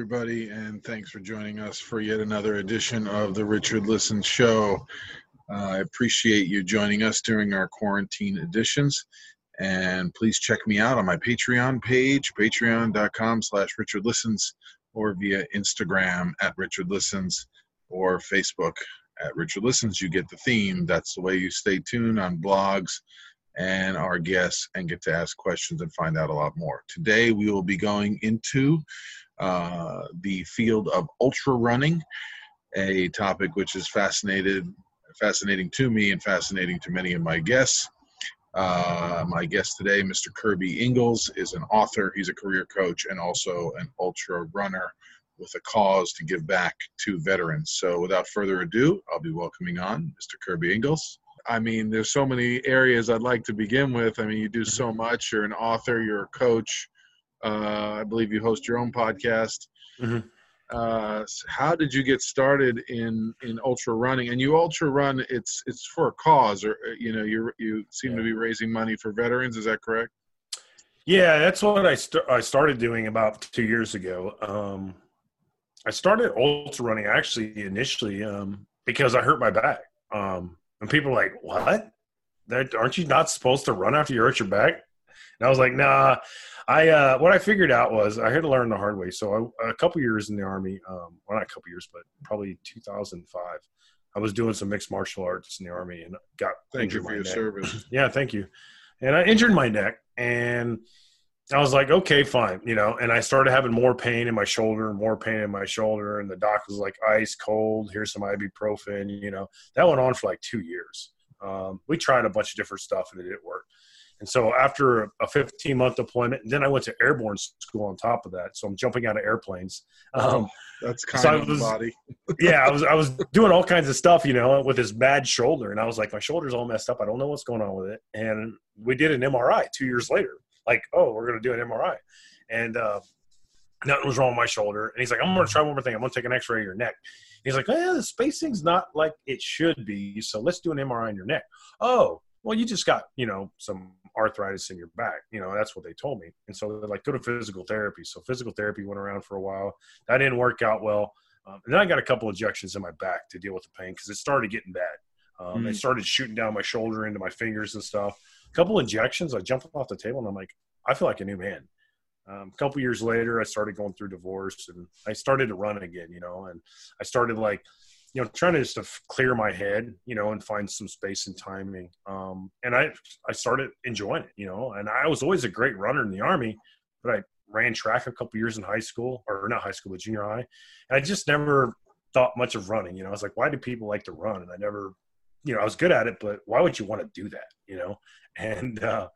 Everybody, and thanks for joining us for yet another edition of the Richard Listen Show. Uh, I appreciate you joining us during our quarantine editions. And please check me out on my Patreon page, patreon.com slash or via Instagram at Richard Listens, or Facebook at Richard Listens. You get the theme. That's the way you stay tuned on blogs and our guests and get to ask questions and find out a lot more. Today we will be going into uh, the field of ultra running, a topic which is fascinated, fascinating to me and fascinating to many of my guests. Uh, my guest today, Mr. Kirby Ingalls, is an author, he's a career coach, and also an ultra runner with a cause to give back to veterans. So, without further ado, I'll be welcoming on Mr. Kirby Ingalls. I mean, there's so many areas I'd like to begin with. I mean, you do so much. You're an author, you're a coach, uh, I believe you host your own podcast. Mm-hmm. Uh, how did you get started in in ultra running? And you ultra run it's it's for a cause, or uh, you know you you seem yeah. to be raising money for veterans. Is that correct? Yeah, that's what I st- I started doing about two years ago. Um, I started ultra running actually initially um, because I hurt my back. Um, and people are like, "What? That aren't you not supposed to run after you hurt your back?" And I was like, "Nah." I uh, what I figured out was I had to learn the hard way. So I, a couple years in the army, um, well not a couple years, but probably 2005. I was doing some mixed martial arts in the army and got thank you for your neck. service. yeah, thank you. And I injured my neck, and I was like, okay, fine, you know. And I started having more pain in my shoulder, more pain in my shoulder, and the doc was like, ice cold. Here's some ibuprofen. You know, that went on for like two years. Um, we tried a bunch of different stuff and it didn't work. And so after a 15 month deployment, then I went to airborne school on top of that. So I'm jumping out of airplanes. Um, That's kind so of was, body. yeah, I was I was doing all kinds of stuff, you know, with this bad shoulder, and I was like, my shoulder's all messed up. I don't know what's going on with it. And we did an MRI two years later. Like, oh, we're gonna do an MRI, and uh, nothing was wrong with my shoulder. And he's like, I'm gonna try one more thing. I'm gonna take an X-ray of your neck. He's like, oh, the spacing's not like it should be. So let's do an MRI on your neck. Oh, well, you just got, you know, some arthritis in your back. You know, that's what they told me. And so they're like, go to physical therapy. So physical therapy went around for a while. That didn't work out well. Um, and then I got a couple injections in my back to deal with the pain because it started getting bad. Um, mm. It started shooting down my shoulder into my fingers and stuff. A couple injections, I jumped off the table and I'm like, I feel like a new man. Um, a couple years later, I started going through divorce and I started to run again, you know, and I started like you know, trying to just to clear my head, you know, and find some space and timing. Um, and I, I started enjoying it, you know, and I was always a great runner in the army, but I ran track a couple years in high school or not high school, but junior high. And I just never thought much of running, you know, I was like, why do people like to run? And I never, you know, I was good at it, but why would you want to do that? You know? And, uh,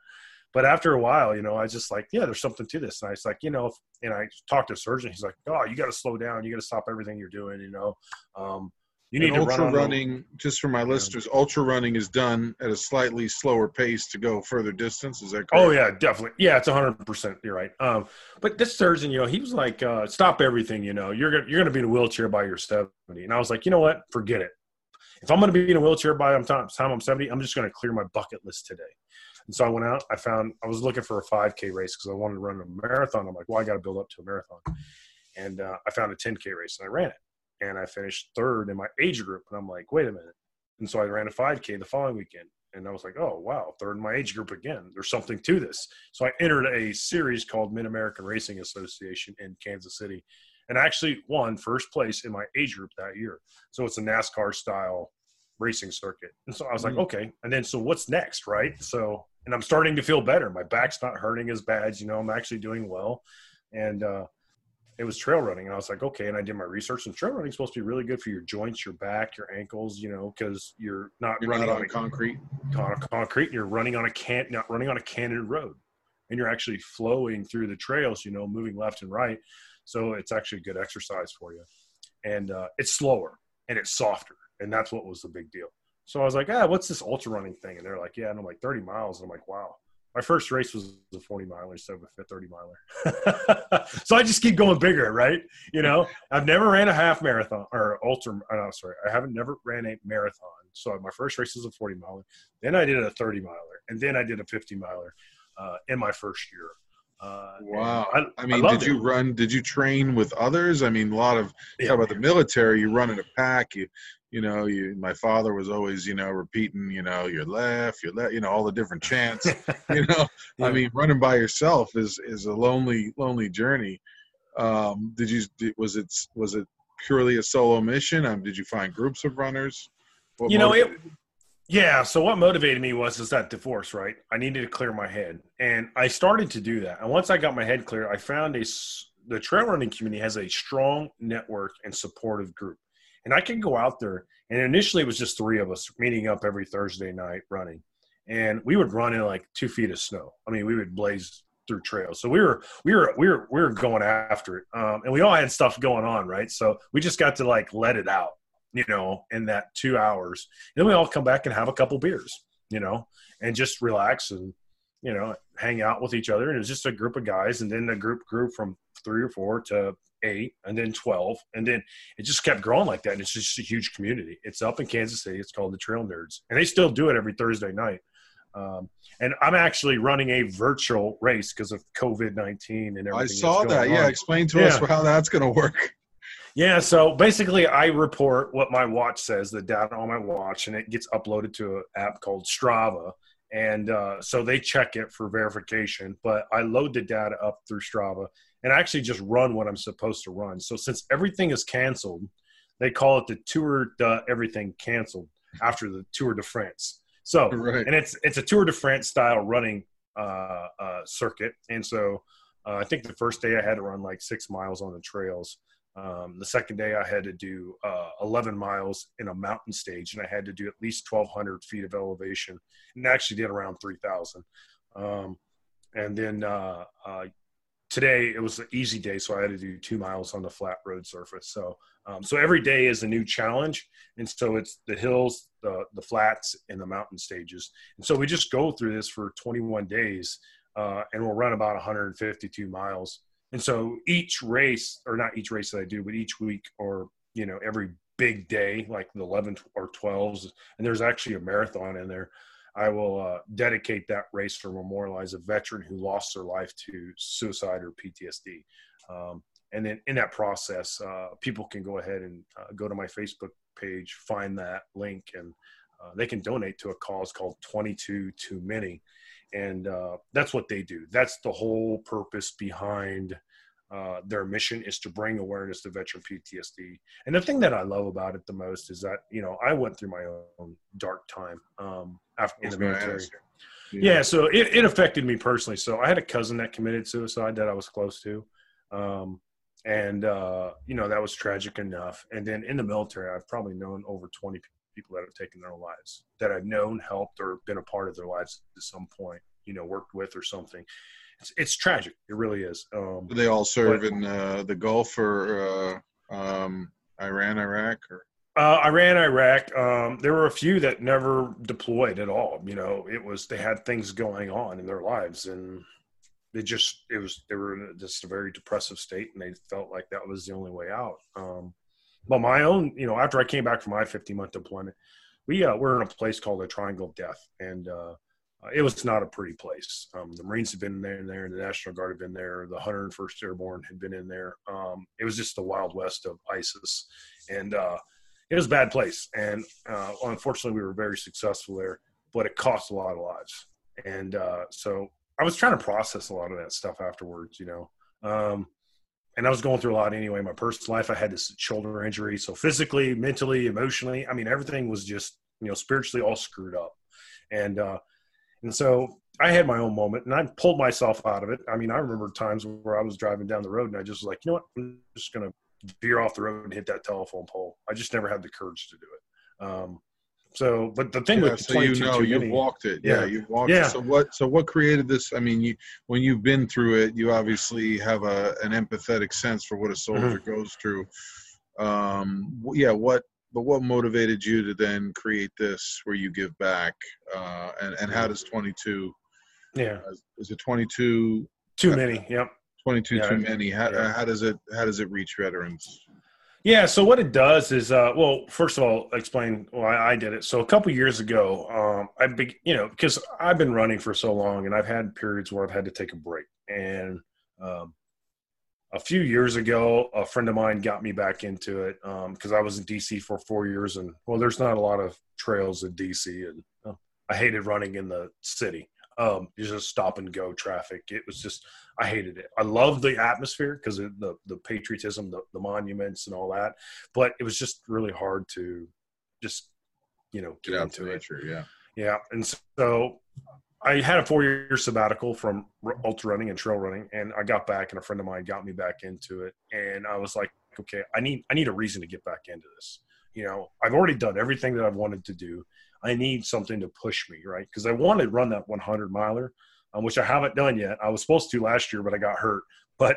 but after a while, you know, I just like, yeah, there's something to this. And I was like, you know, and I talked to a surgeon. He's like, oh, you got to slow down. You got to stop everything you're doing. You know, um, You need to ultra run on a- running, just for my listeners, ultra running is done at a slightly slower pace to go further distance. Is that correct? Oh yeah, definitely. Yeah, it's hundred percent. You're right. Um, but this surgeon, you know, he was like, uh, "Stop everything." You know, you're gonna you're gonna be in a wheelchair by your seventy. And I was like, you know what? Forget it. If I'm gonna be in a wheelchair by the time time I'm seventy, I'm just gonna clear my bucket list today. And so I went out. I found I was looking for a 5K race because I wanted to run a marathon. I'm like, well, I got to build up to a marathon. And uh, I found a 10K race and I ran it. And I finished third in my age group. And I'm like, wait a minute. And so I ran a 5K the following weekend. And I was like, oh, wow, third in my age group again. There's something to this. So I entered a series called Mid American Racing Association in Kansas City and I actually won first place in my age group that year. So it's a NASCAR style racing circuit. And so I was like, Mm. okay. And then, so what's next? Right. So, and I'm starting to feel better. My back's not hurting as bad. You know, I'm actually doing well. And, uh, it was trail running. And I was like, okay. And I did my research and trail running is supposed to be really good for your joints, your back, your ankles, you know, cause you're not You're running not on, on a concrete. on a concrete you're running on a can not running on a candid road and you're actually flowing through the trails you know moving left and right so it's actually good exercise for you and uh, it's slower and it's softer and that's what was the big deal so i was like ah what's this ultra running thing and they're like yeah and i'm like 30 miles and i'm like wow my first race was a 40 miler instead of a 30 miler so i just keep going bigger right you know i've never ran a half marathon or ultra uh, no, sorry i haven't never ran a marathon so my first race was a 40 miler then I did a 30 miler, and then I did a 50 miler uh, in my first year. Uh, Wow. I, I mean, loved did you it. run? Did you train with others? I mean, a lot of Yeah. talk about the military. You run in a pack. You, you know, you. My father was always, you know, repeating, you know, your left, your left, you know, all the different chants. you know, Yeah. I mean, running by yourself is is a lonely, lonely journey. Um, did you? Did, was it was it purely a solo mission? Um, did you find groups of runners? What You know, it- Yeah. So what motivated me was is that divorce, right? I needed to clear my head, and I started to do that. And once I got my head clear, I found a, the trail running community has a strong network and supportive group, and I can go out there. And initially, it was just three of us meeting up every Thursday night running, and we would run in like two feet of snow. I mean, we would blaze through trails. So we were we were we were we were going after it, um, and we all had stuff going on, right? So we just got to like let it out, you know, in that two hours. then we all come back and have a couple beers, you know, and just relax and you know hang out with each other. And it was just a group of guys, and then the group grew from three or four to eight, and then twelve, and then it just kept growing like that. And it's just a huge community. It's up in Kansas City. It's called the Trail Nerds, and they still do it every Thursday night. Um, and I'm actually running a virtual race because of COVID nineteen and everything. I saw that. Yeah, on. explain to us how that's going to work. Yeah, so basically, I report what my watch says, the data on my watch, and it gets uploaded to an app called Strava. And uh, so they check it for verification, but I load the data up through Strava and I actually just run what I'm supposed to run. So since everything is canceled, they call it the Tour de Everything Canceled after the Tour de France. So Right. and it's it's a Tour de France style running uh, uh, circuit. And so uh, I think the first day I had to run like six miles on the trails. Um, the second day I had to do uh, 11 miles in a mountain stage, and I had to do at least 1,200 feet of elevation, and actually did around 3,000. Um, and then uh, uh, today it was an easy day, so I had to do two miles on the flat road surface. So um, so every day is a new challenge, and so it's the hills, the the flats, and the mountain stages. And so we just go through this for 21 days, uh, and we'll run about 152 miles. And so each race, or not each race that I do, but each week, or you know, every big day, like the 11 or 12s, and there's actually a marathon in there. I will uh, dedicate that race to memorialize a veteran who lost their life to suicide or PTSD. Um, and then in that process, uh, people can go ahead and uh, go to my Facebook page, find that link, and uh, they can donate to a cause called 22 Too Many. And uh, that's what they do. That's the whole purpose behind uh, their mission is to bring awareness to veteran PTSD. And the thing that I love about it the most is that, you know, I went through my own dark time um, after in the military. ask. Yeah, so it, it affected me personally. So I had a cousin that committed suicide that I was close to. Um, and, uh, you know, that was tragic enough. And then in the military, I've probably known over 20 people that have taken their own lives that I've known, helped, or been a part of their lives at some point, you know, worked with or something. It's, it's tragic. It really is. Um, Do they all serve But- in uh, the Gulf or uh, um, Iran, Iraq? Or Uh, Iran, Iraq. Um, there were a few that never deployed at all. You know, it was they had things going on in their lives, and they just it was they were in just a very depressive state, and they felt like that was the only way out. Um, but my own, you know, after I came back from my 50 month deployment, we uh, we're in a place called the Triangle of Death, and uh, it was not a pretty place. Um, the Marines had been there, and there, the National Guard had been there, the 101st Airborne had been in there. Um, it was just the wild west of ISIS, and uh, it was a bad place. And uh, unfortunately, we were very successful there, but it cost a lot of lives. And uh, so I was trying to process a lot of that stuff afterwards, you know. Um, and I was going through a lot anyway. My personal life, I had this shoulder injury, so physically, mentally, emotionally, I mean, everything was just you know spiritually all screwed up, and uh, and so I had my own moment, and I pulled myself out of it. I mean, I remember times where I was driving down the road, and I just was like, you know what, I'm just gonna veer off the road and hit that telephone pole. I just never had the courage to do it. Um, so, but the thing Yeah, with so you know you walked it. Yeah, Yeah. you walked Yeah. it. So what? So what created this? I mean, you when you've been through it, you obviously have a an empathetic sense for what a soldier Mm-hmm. goes through. Um, yeah. What? But what motivated you to then create this, where you give back? Uh, and and how does 22? yeah, Is it 22? too many. Yep. 22 Yeah. too many. How, how does it how does it reach veterans? Yeah. So what it does is, uh, well, first of all, explain why I did it. So a couple years ago, um, I, be, you know, because I've been running for so long, and I've had periods where I've had to take a break. And um, a few years ago, a friend of mine got me back into it because I was in DC for four years, and well, there's not a lot of trails in DC, and uh, I hated running in the city. Um, just stop and go traffic. It was just I hated it. I loved the atmosphere because the the patriotism, the, the monuments, and all that. But it was just really hard to just you know get, Get out into to it. Yeah. Yeah, and so I had a four-year sabbatical from ultra running and trail running, and I got back, and a friend of mine got me back into it, and I was like, okay, I need I need a reason to get back into this. You know, I've already done everything that I've wanted to do. I need something to push me, right? Because I wanted to run that 100 miler, um, which I haven't done yet. I was supposed to last year, but I got hurt. But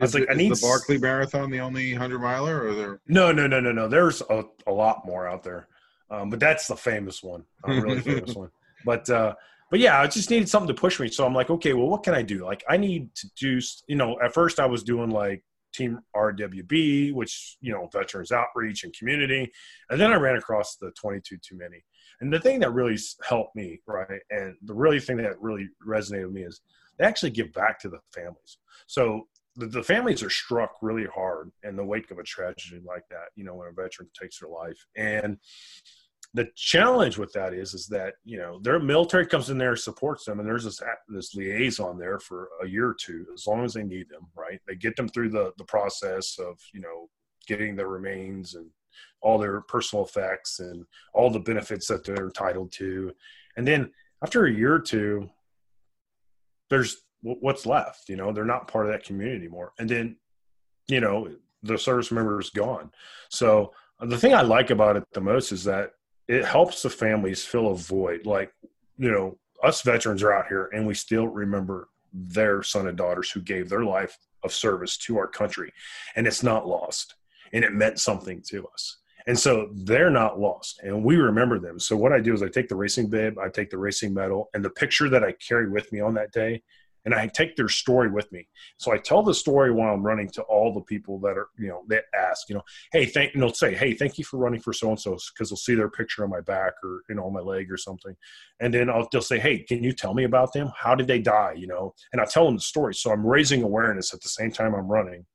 I was Is, like, it- I need the Barkley Marathon the only hundred miler, or there? no, no, no, no, no. There's a, a lot more out there, um, but that's the famous one, a really famous one. But uh, but yeah, I just needed something to push me. So I'm like, okay, well, what can I do? Like, I need to do. You know, at first I was doing like Team RWB, which you know, Veterans Outreach and Community, and then I ran across the 22 Too Many. And the thing that really helped me, right, and the really thing that really resonated with me is they actually give back to the families. So the, the families are struck really hard in the wake of a tragedy like that you know when a veteran takes their life and the challenge with that is is that you know their military comes in there supports them and there's this this liaison there for a year or two as long as they need them right they get them through the the process of you know getting their remains and all their personal effects and all the benefits that they're entitled to. And then after a year or two there's what's left you know they're not part of that community anymore. And then you know the service member is gone. So uh, the thing i like about it the most is that it helps the families fill a void. Like you know us veterans are out here and we still remember their son and daughters who gave their life of service to our country. And it's not lost. And it meant something to us and so they're not lost and we remember them so what i do is i take the racing bib i take the racing medal and the picture that i carry with me on that day and I take their story with me. So I tell the story while I'm running to all the people that are, you know, that ask, you know, hey, thank, and they'll say, hey, thank you for running for so and so, because they'll see their picture on my back or you know on my leg or something, and then I'll, they'll say, hey, can you tell me about them? How did they die? You know, and I tell them the story. So I'm raising awareness at the same time I'm running,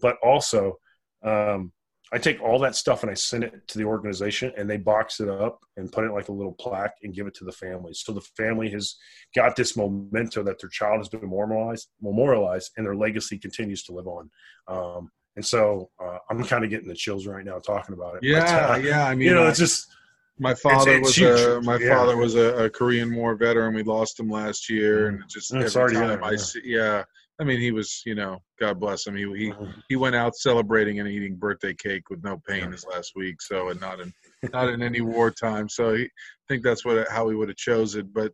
but also. Um, I take all that stuff and I send it to the organization and they box it up and put it like a little plaque and give it to the family. So the family has got this memento that their child has been memorialized, memorialized and their legacy continues to live on. Um, and so uh, I'm kind of getting the chills right now talking about it. Yeah, But, uh, yeah. I mean, you know, I- it's just, my father it's was huge. a my Yeah. father was a, a Korean War veteran. We lost him last year, and it just Mm, every to hear time I yeah. see, yeah. I mean, he was, you know, God bless him. He he Mhm. he went out celebrating and eating birthday cake with no pain this last week. So, and not in not in any wartime. So he think that's what how he would have chose it. But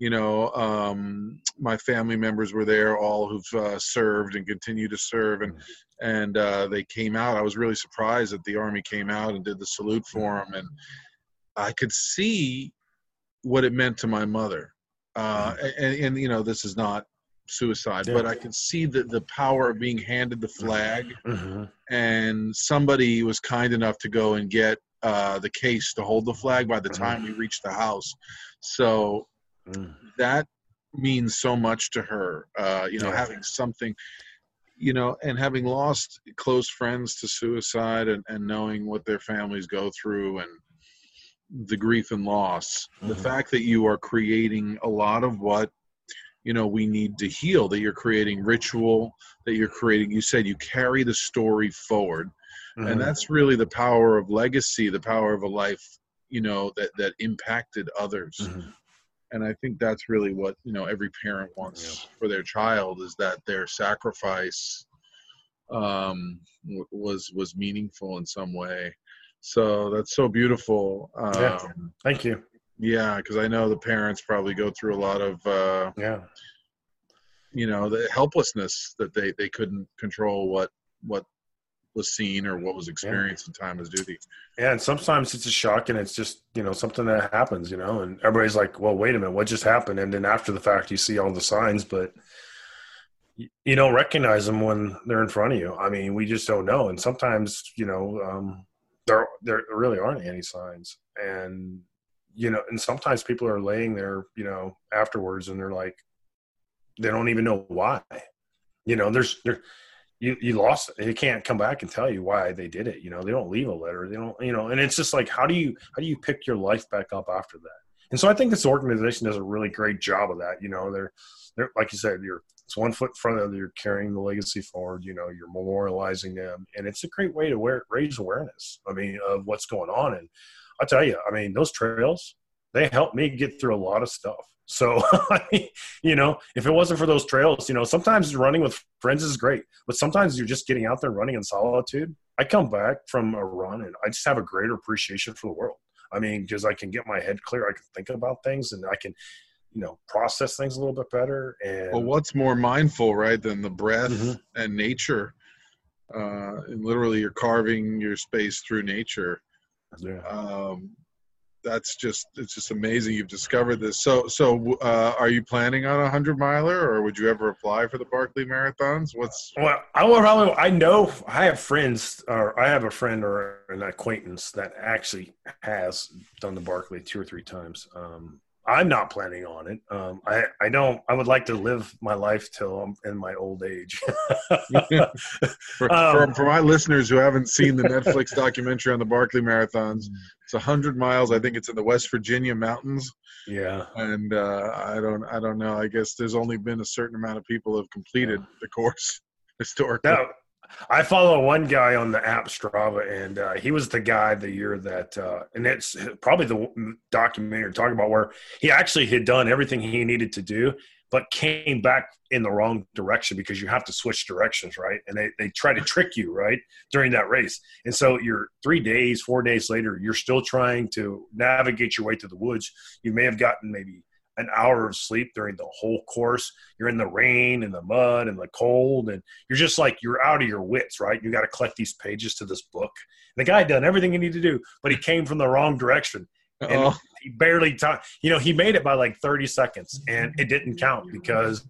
you know, um, my family members were there, all who've uh, served and continue to serve, and and uh, they came out. I was really surprised that the army came out and did the salute for him, and I could see what it meant to my mother. Uh, and, and you know, this is not suicide, Yeah. but I could see the the power of being handed the flag, hmm and somebody was kind enough to go and get uh, the case to hold the flag by the Mhm. time we reached the house. So Mm. that means so much to her. Uh, you know, Yeah. having something, you know, and having lost close friends to suicide and, and knowing what their families go through and the grief and loss, the Mhm. fact that you are creating a lot of what you know we need to heal that you're creating ritual that you're creating you said you carry the story forward Mhm. and that's really the power of legacy the power of a life you know that that impacted others Mhm. and i think that's really what you know every parent wants for their child is that their sacrifice um w- was was meaningful in some way so that's so beautiful um Yeah. Thank you. Yeah because i know the parents probably go through a lot of uh Yeah. you know the helplessness that they they couldn't control what what was seen or what was experienced in time of duty Yeah, and sometimes it's a shock, and it's just you know something that happens, you know, and everybody's like, "Well, wait a minute, what just happened?" And then after the fact, you see all the signs, but you don't recognize them when they're in front of you. I mean, we just don't know, and sometimes you know um, there there really aren't any signs, and you know, and sometimes people are laying there, you know, afterwards, and they're like, they don't even know why. You know, there's there you you lost it. They can't come back and tell you why they did it. You know, they don't leave a letter. They don't, you know, and it's just like how do you how do you pick your life back up after that? And so I think this organization does a really great job of that. You know, they're they're like you said, you're it's one foot in front of the other, you're carrying the legacy forward. You know, you're memorializing them, and it's a great way to wear, raise awareness. I mean, of what's going on. And I tell you, I mean, those trails they helped me get through a lot of stuff. So, you know, if it wasn't for those trails, you know, sometimes running with friends is great, but sometimes you're just getting out there running in solitude. I come back from a run and I just have a greater appreciation for the world. I mean, because I can get my head clear, I can think about things, and I can, you know, process things a little bit better. And well what's more mindful right than the breath Mhm. and nature uh and literally you're carving your space through nature yeah. um that's just it's just amazing you've discovered this so so uh are you planning on a hundred miler or would you ever apply for the barkley marathons what's Well, I will probably. I know I have friends, or I have a friend or an acquaintance that actually has done the Barkley two or three times. Um, I'm not planning on it. Um, I I don't. I would like to live my life till I'm in my old age. for, Um, for, for my listeners who haven't seen the netflix documentary on the barkley marathons it's a 100 miles i think it's in the west virginia mountains yeah. and uh, I don't I don't know. I guess there's only been a certain amount of people have completed the course historically. No, I follow one guy on the app Strava, and uh, he was the guy the year that, uh, and it's probably the documentary talking about where he actually had done everything he needed to do, but came back in the wrong direction because you have to switch directions, right? And they, they try to trick you, right, during that race. And so you're three days, four days later, you're still trying to navigate your way to the woods. You may have gotten maybe an hour of sleep during the whole course. You're in the rain and the mud and the cold, and you're just like you're out of your wits, right? You got to collect these pages to this book. And the guy had done everything he needed to do, but he came from the wrong direction. And Oh, he barely time. You know, he made it by like 30 seconds, and it didn't count because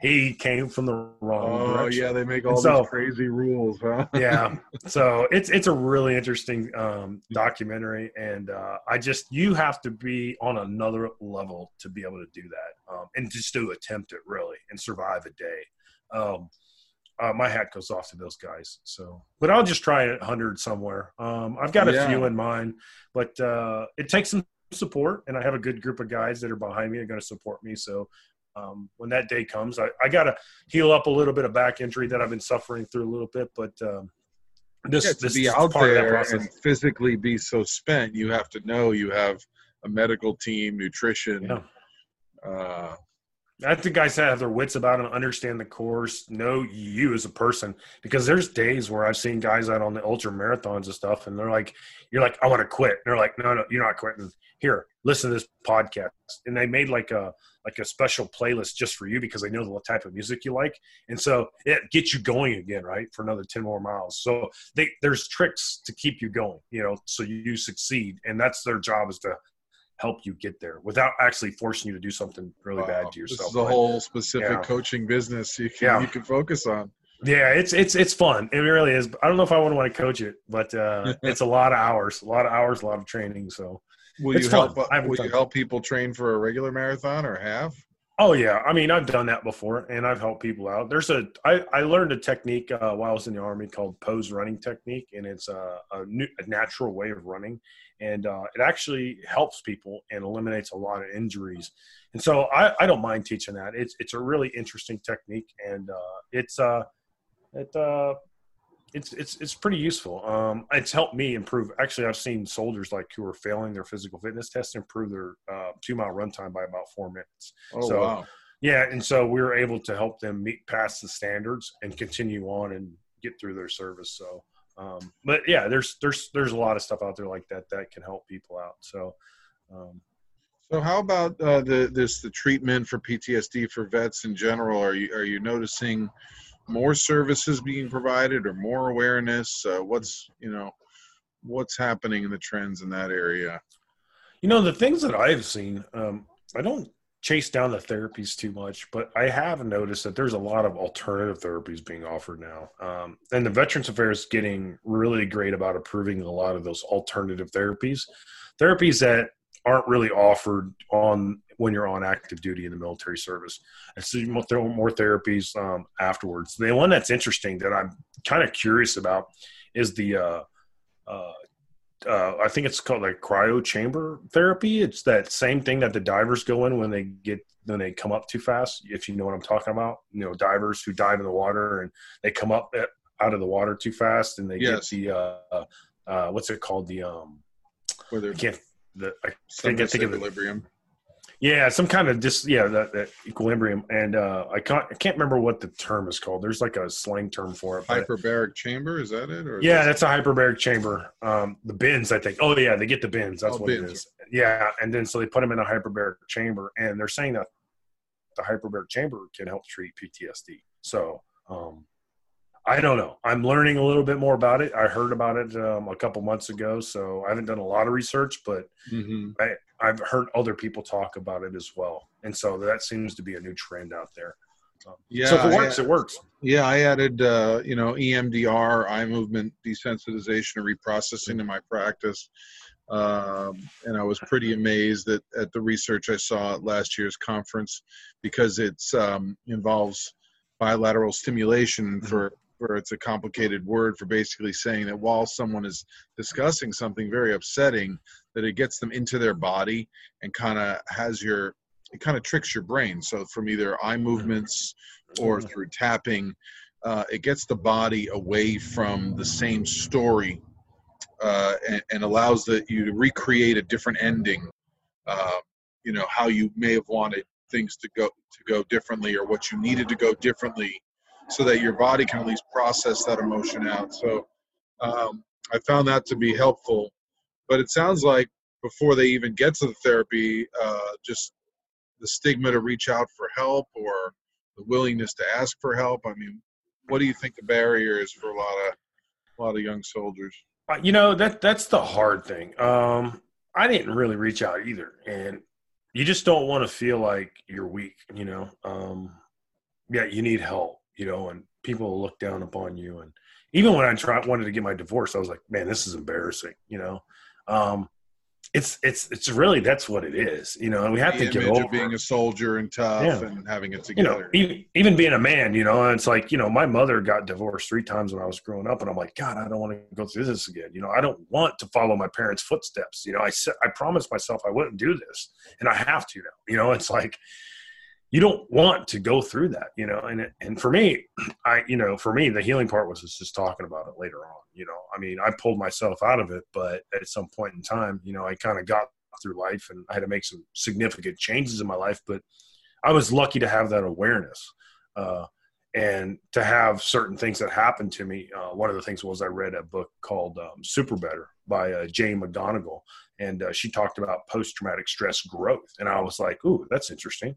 he came from the wrong oh direction. yeah, they make all So- these crazy rules, huh? yeah. So it's it's a really interesting um documentary. And uh i just you have to be on another level to be able to do that um and just to attempt it really and survive a day. Um uh, my hat goes off to those guys so but i'll just try a hundred somewhere. Um i've got a Yeah. few in mind but uh it takes some support and i have a good group of guys that are behind me and going to support me so um, when that day comes, I, I got to heal up a little bit of back injury that I've been suffering through a little bit, but um, this, Yeah, to this be is out part of that there process. and physically be so spent, you have to know you have a medical team, nutrition. Yeah. Uh, I think guys have their wits about them, understand the course, know you as a person. Because there's days where I've seen guys out on the ultra marathons and stuff, and they're like, "You're like, I want to quit." And they're like, "No, no, you're not quitting. Here, listen to this podcast and they made like a like a special playlist just for you because they know the type of music you like and so it gets you going again right for another 10 more miles so they there's tricks to keep you going you know so you, succeed and that's their job is to help you get there without actually forcing you to do something really Wow. bad to yourself This is But- whole specific Yeah. coaching business you can Yeah. you can focus on. Yeah, it's it's it's fun. It really is. I don't know if I would want to coach it, but uh, it's a lot of hours, a lot of hours, a lot of training. So, Will It's you fun. help? I Will you help people train for a regular marathon or half? oh yeah, I mean, I've done that before, and I've helped people out. There's a I I learned a technique uh, while I was in the army called pose running technique, and it's a a, new, a natural way of running, and uh, it actually helps people and eliminates a lot of injuries. And so I, I don't mind teaching that. It's it's a really interesting technique, and uh, it's uh it uh it's it's it's pretty useful. Um, it's helped me improve. Actually, I've seen soldiers like who are failing their physical fitness test improve their uh, two mile run time by about four minutes. Oh So- wow! Yeah, and so we were able to help them meet past the standards and continue on and get through their service. So, um, but yeah, there's there's there's a lot of stuff out there like that that can help people out. So, um, So how about uh, the this the treatment for PTSD for vets in general? Are you are you noticing more services being provided or more awareness? Uh, what's you know what's happening in the trends in that area? You know, the things that I've seen, um, I don't chase down the therapies too much, but I have noticed that there's a lot of alternative therapies being offered now. Um, and the Veterans Affairs getting really great about approving a lot of those alternative therapies, therapies that aren't really offered on when you're on active duty in the military service. And so there are more therapies um, afterwards. The one that's interesting that I'm kind of curious about is the uh, uh, uh, I think it's called like cryo chamber therapy. It's that same thing that the divers go in when they get when they come up too fast. If you know what I'm talking about, you know divers who dive in the water and they come up at, out of the water too fast and they Yes. get the uh, uh, what's it called the um I can't the I some think I think of equilibrium. yeah some kind of just yeah that, that equilibrium and uh, I can't I can't remember what the term is called. There's like a slang term for it. hyperbaric chamber is that it? Or yeah, that's a hyperbaric chamber. Um, the bends, I think. Oh yeah, they get the bends. That's Oh, what bends. it is. Yeah, and then so they put them in a hyperbaric chamber, and they're saying that the hyperbaric chamber can help treat PTSD. So um, I don't know. I'm learning a little bit more about it. I heard about it um, a couple months ago, so I haven't done a lot of research, but Mhm. I've heard other people talk about it as well, and so that seems to be a new trend out there. Um, Yeah, so if it I- works, it works. Yeah, I added, uh, you know, EMDR, eye movement desensitization and reprocessing to my practice. Um, and I was pretty amazed at, at the research I saw at last year's conference because it um, involves bilateral stimulation for, for it's a complicated word for basically saying that while someone is discussing something very upsetting, that it gets them into their body and kind of has your, it kind of tricks your brain. So from either eye movements or through tapping, uh, it gets the body away from the same story uh, and, and allows the, you to recreate a different ending. Uh, you know how you may have wanted things to go to go differently or what you needed to go differently, so that your body can at least process that emotion out. So um, I found that to be helpful. But it sounds like before they even get to the therapy, uh, just the stigma to reach out for help or the willingness to ask for help. I mean, what do you think the barrier is for a lot of a lot of young soldiers? Uh, you know that that's the hard thing. Um, I didn't really reach out either, and you just don't want to feel like you're weak. You know, um, yeah, you need help. You know, and people look down upon you. And even when I tried wanted to get my divorce, I was like, man, this is embarrassing. You know, um, it's it's it's really that's what it is. You know, and we have the to get over being a soldier and tough Yeah. and having it together. you know, even, even being a man, you know, and it's like, you know, my mother got divorced three times when I was growing up, and I'm like, God, I don't want to go through this again. You know, I don't want to follow my parents' footsteps. You know, I said, I promised myself I wouldn't do this, and I have to now. You know, it's like you don't want to go through that. You know, and and for me, I, you know, for me, the healing part was just talking about it later on. You know, I mean, I pulled myself out of it, but at some point in time, you know, I kind of got through life, and I had to make some significant changes in my life, but I was lucky to have that awareness. Uh, and to have certain things that happened to me. Uh, one of the things was I read a book called um, Super Better by uh, Jane McGonigal, and uh, she talked about post traumatic stress growth. And I was like, "Ooh, that's interesting."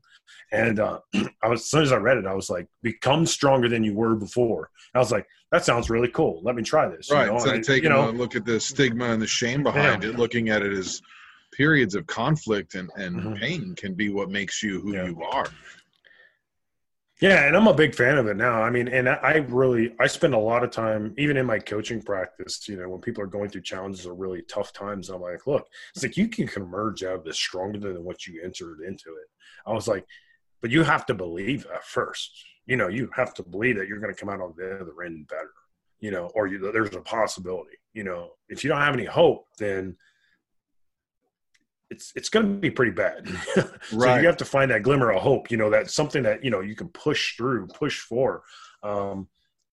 And uh, I was as soon as I read it, I was like, "Become stronger than you were before." And I was like, "That sounds really cool. Let me try this." Right. You know? Instead And of I- taking you know, a look at the stigma and the shame behind Yeah. it, looking at it as periods of conflict and, and Mhm. pain can be what makes you who Yeah. you are. Yeah, and I'm a big fan of it now. I mean, and I really I spend a lot of time, even in my coaching practice. You know, when people are going through challenges or really tough times, I'm like, look, it's like you can emerge out of this stronger than what you entered into it. I was like, but you have to believe that first. You know, you have to believe that you're going to come out on the other end better. You know, or you, there's a possibility. You know, if you don't have any hope, then it's it's going to be pretty bad. so Right. you have to find that glimmer of hope. You know, that's something that you know you can push through, push for. Um,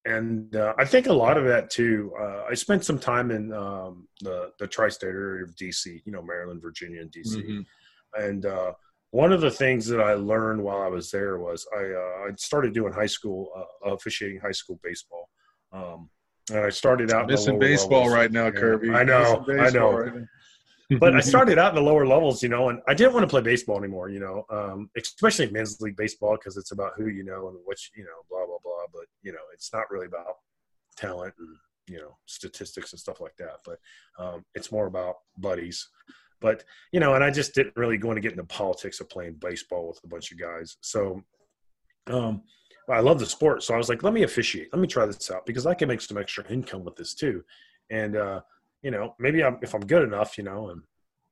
and uh, I think a lot of that too. Uh, I spent some time in um, the the tri-state area of DC. You know, Maryland, Virginia, and DC. Mhm. And uh, one of the things that I learned while I was there was I uh, I started doing high school uh, officiating high school baseball. Um, and I started out in Missing baseball levels. right now, Kirby. I know, I know. right. But I started out in the lower levels, you know, and I didn't want to play baseball anymore, you know, um, especially men's league baseball because it's about who you know and which, you know, blah blah blah. But you know, it's not really about talent and you know statistics and stuff like that. But um, it's more about buddies. But you know, and I just didn't really want to get into politics of playing baseball with a bunch of guys. So um, I love the sport, so I was like, let me officiate, let me try this out because I can make some extra income with this too. And uh, you know, maybe I'm, if I'm good enough, you know, and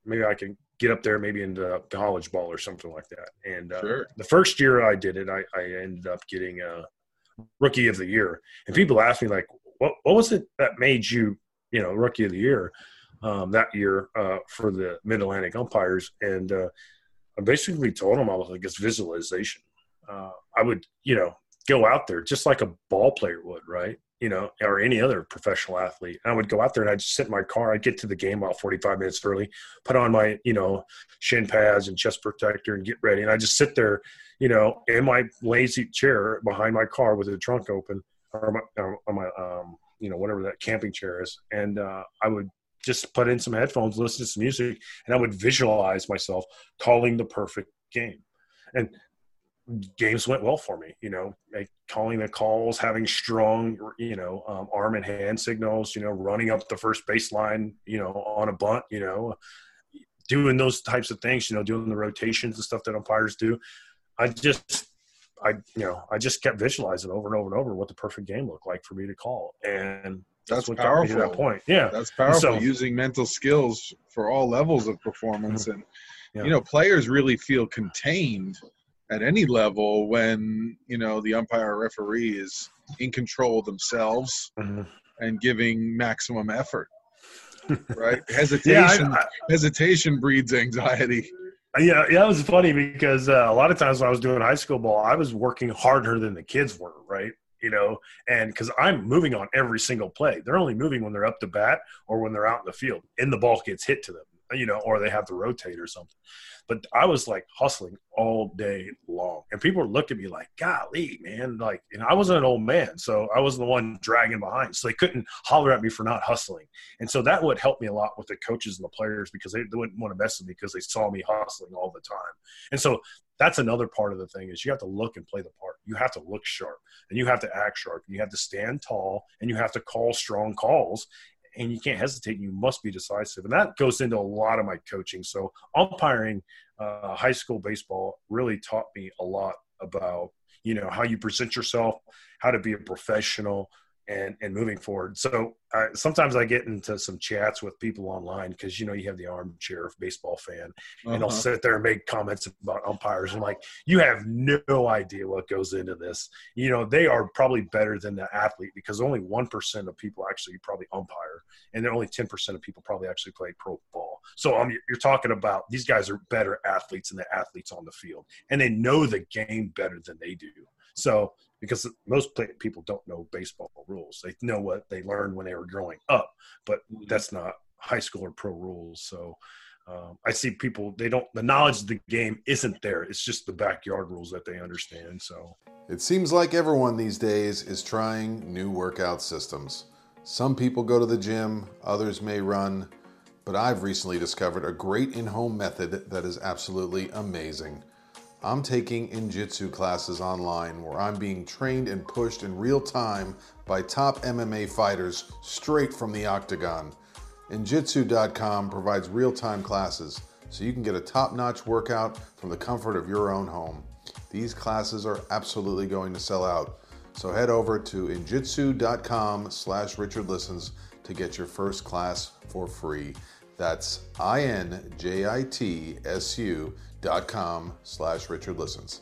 maybe I can get up there, maybe into college ball or something like that. And uh, Sure. the first year I did it, I, I ended up getting a rookie of the year. And people ask me like, what, what was it that made you, you know, rookie of the year um, that year uh, for the mid Atlantic umpires? And uh, I basically told them I was like, it's visualization. Uh, I would, you know, go out there just like a ball player would, right? You know, or any other professional athlete. I would go out there and I'd just sit in my car. I'd get to the game about 45 minutes early, put on my, you know, shin pads and chest protector and get ready. And I just sit there, you know, in my lazy chair behind my car with the trunk open or my, or my um, you know, whatever that camping chair is. And uh, I would just put in some headphones, listen to some music, and I would visualize myself calling the perfect game. And games went well for me, you know, like calling the calls, having strong, you know, um, arm and hand signals, you know, running up the first baseline, you know, on a bunt, you know, doing those types of things, you know, doing the rotations and stuff that umpires do. I just, I, you know, I just kept visualizing over and over and over what the perfect game looked like for me to call. And That's what got me to powerful. that point. Yeah. That's powerful. So- using mental skills for all levels of performance, and Yeah. you know, players really feel contained at any level when you know the umpire referee is in control themselves Mhm. and giving maximum effort. Right? Yeah. Hesitation. I, I, hesitation breeds anxiety. Yeah, yeah, it was funny because uh, a lot of times when I was doing high school ball, I was working harder than the kids were, right? You know, and because I'm moving on every single play, they're only moving when they're up to bat or when they're out in the field and the ball gets hit to them, you know, or they have to rotate or something. But I was like hustling all day long, and people would look at me like, "Golly, man!" Like, know, I wasn't an old man, so I wasn't the one dragging behind, so they couldn't holler at me for not hustling. And so that would help me a lot with the coaches and the players because they, they wouldn't want to mess with me because they saw me hustling all the time. And so that's another part of the thing is you have to look and play the part. You have to look sharp and you have to act sharp and you have to stand tall and you have to call strong calls and you can't hesitate. You must be decisive. And that goes into a lot of my coaching. So umpiring uh, high school baseball really taught me a lot about, you know, how you present yourself, how to be a professional, and and moving forward. So uh, sometimes I get into some chats with people online because you know you have the armchair baseball fan, and they'll Uh-huh. sit there and make comments about umpires. I'm like, you have no idea what goes into this. You know, they are probably better than the athlete because only one percent of people actually probably umpire, and then only ten percent of people probably actually play pro ball. So um, you're talking about these guys are better athletes than the athletes on the field, and they know the game better than they do. So because most play, people don't know baseball rules. They know what they learned when they were growing up, but that's not high school or pro rules. So Um, I see people they don't the knowledge of the game isn't there. It's just the backyard rules that they understand. So It seems like everyone these days is trying new workout systems. Some people go to the gym, others may run, but I've recently discovered a great in home method that is absolutely amazing. I'm taking Injitsu classes online where I'm being trained and pushed in real time by top MMA fighters straight from the octagon. Injitsu.com provides real time classes so you can get a top notch workout from the comfort of your own home. These classes are absolutely going to sell out. So head over to injitsu.com slash Richard Listens to get your first class for free. That's I-N-J-I-T-S-U com slash Richard Listens.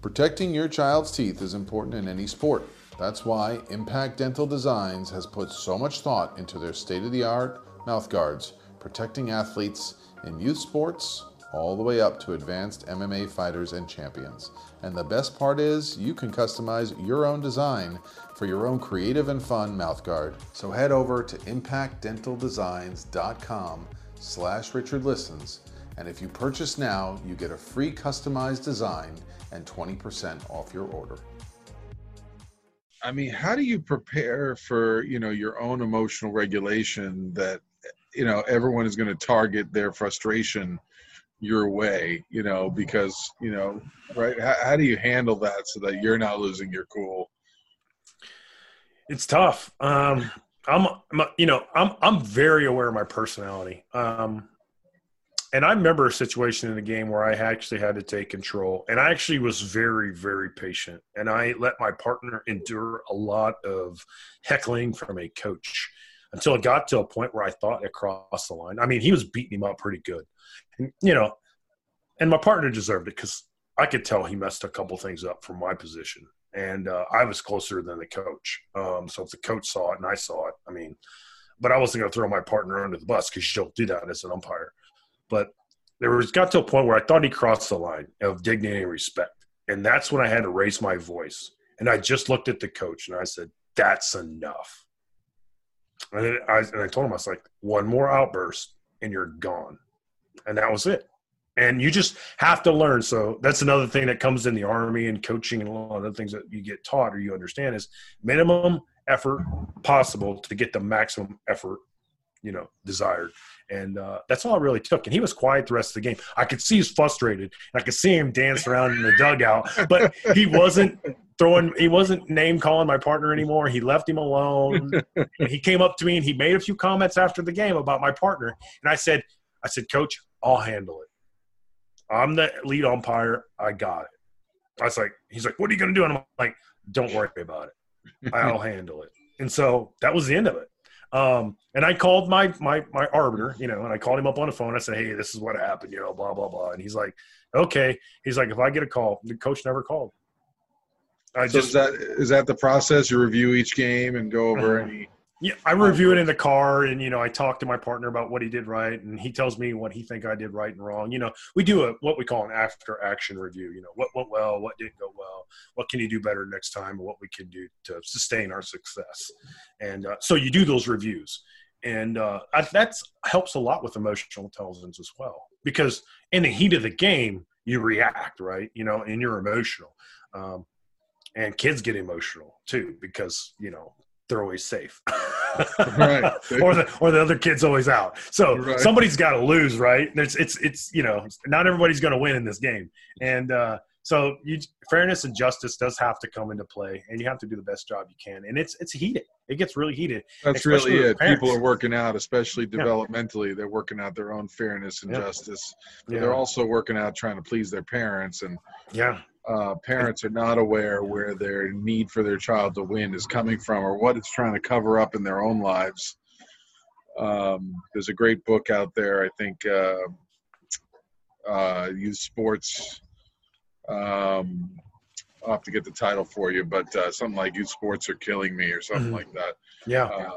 Protecting your child's teeth is important in any sport. That's why Impact Dental Designs has put so much thought into their state of the art mouth guards, protecting athletes in youth sports all the way up to advanced MMA fighters and champions. And the best part is you can customize your own design for your own creative and fun mouth guard. So head over to impactdentaldesigns.com slash Richard Listens and if you purchase now, you get a free customized design and 20% off your order. I mean, how do you prepare for you know your own emotional regulation that you know everyone is going to target their frustration your way? You know, because you know, right? How, how do you handle that so that you're not losing your cool? it's tough. Um, I'm, I'm, you know, I'm, I'm very aware of my personality. Um, and I remember a situation in the game where I actually had to take control, and I actually was very, very patient, and I let my partner endure a lot of heckling from a coach until it got to a point where I thought it crossed the line. I mean, he was beating him up pretty good, and, you know, and my partner deserved it because I could tell he messed a couple things up from my position, and uh, I was closer than the coach. Um, so if the coach saw it and I saw it, I mean, but I wasn't going to throw my partner under the bus because you don't do that as an umpire. But there was got to a point where I thought he crossed the line of dignity and respect, and that's when I had to raise my voice. And I just looked at the coach and I said, "That's enough." And I, and I told him I was like, "One more outburst and you're gone," and that was it and you just have to learn so that's another thing that comes in the army and coaching and a lot of things that you get taught or you understand is minimum effort possible to get the maximum effort you know desired and uh, that's all it really took and he was quiet the rest of the game i could see he's frustrated i could see him dance around in the dugout but he wasn't throwing he wasn't name calling my partner anymore he left him alone and he came up to me and he made a few comments after the game about my partner and i said i said coach i'll handle it I'm the lead umpire. I got it. I was like, he's like, what are you going to do? And I'm like, don't worry about it. I'll handle it. And so that was the end of it. Um, and I called my, my, my arbiter, you know, and I called him up on the phone. I said, Hey, this is what happened, you know, blah, blah, blah. And he's like, okay. He's like, if I get a call, the coach never called. I so just, is that, is that the process? You review each game and go over any, yeah, I review it in the car, and you know, I talk to my partner about what he did right, and he tells me what he think I did right and wrong. You know, we do a what we call an after action review. You know, what went well, what didn't go well, what can you do better next time, and what we can do to sustain our success. And uh, so you do those reviews, and uh, that helps a lot with emotional intelligence as well, because in the heat of the game, you react, right? You know, and you're emotional. Um, and kids get emotional too because you know they're always safe. right. or the or the other kid's always out. So right. somebody's got to lose, right? There's it's it's you know not everybody's going to win in this game, and uh, so you, fairness and justice does have to come into play, and you have to do the best job you can. And it's it's heated. It gets really heated. That's really it. People are working out, especially developmentally. Yeah. They're working out their own fairness and yeah. justice. Yeah. They're also working out trying to please their parents and yeah uh, parents are not aware where their need for their child to win is coming from or what it's trying to cover up in their own lives. Um, there's a great book out there, I think, uh, uh, Youth Sports. Um, I'll have to get the title for you, but uh, something like Youth Sports are Killing Me or something mm-hmm. like that. Yeah. Uh,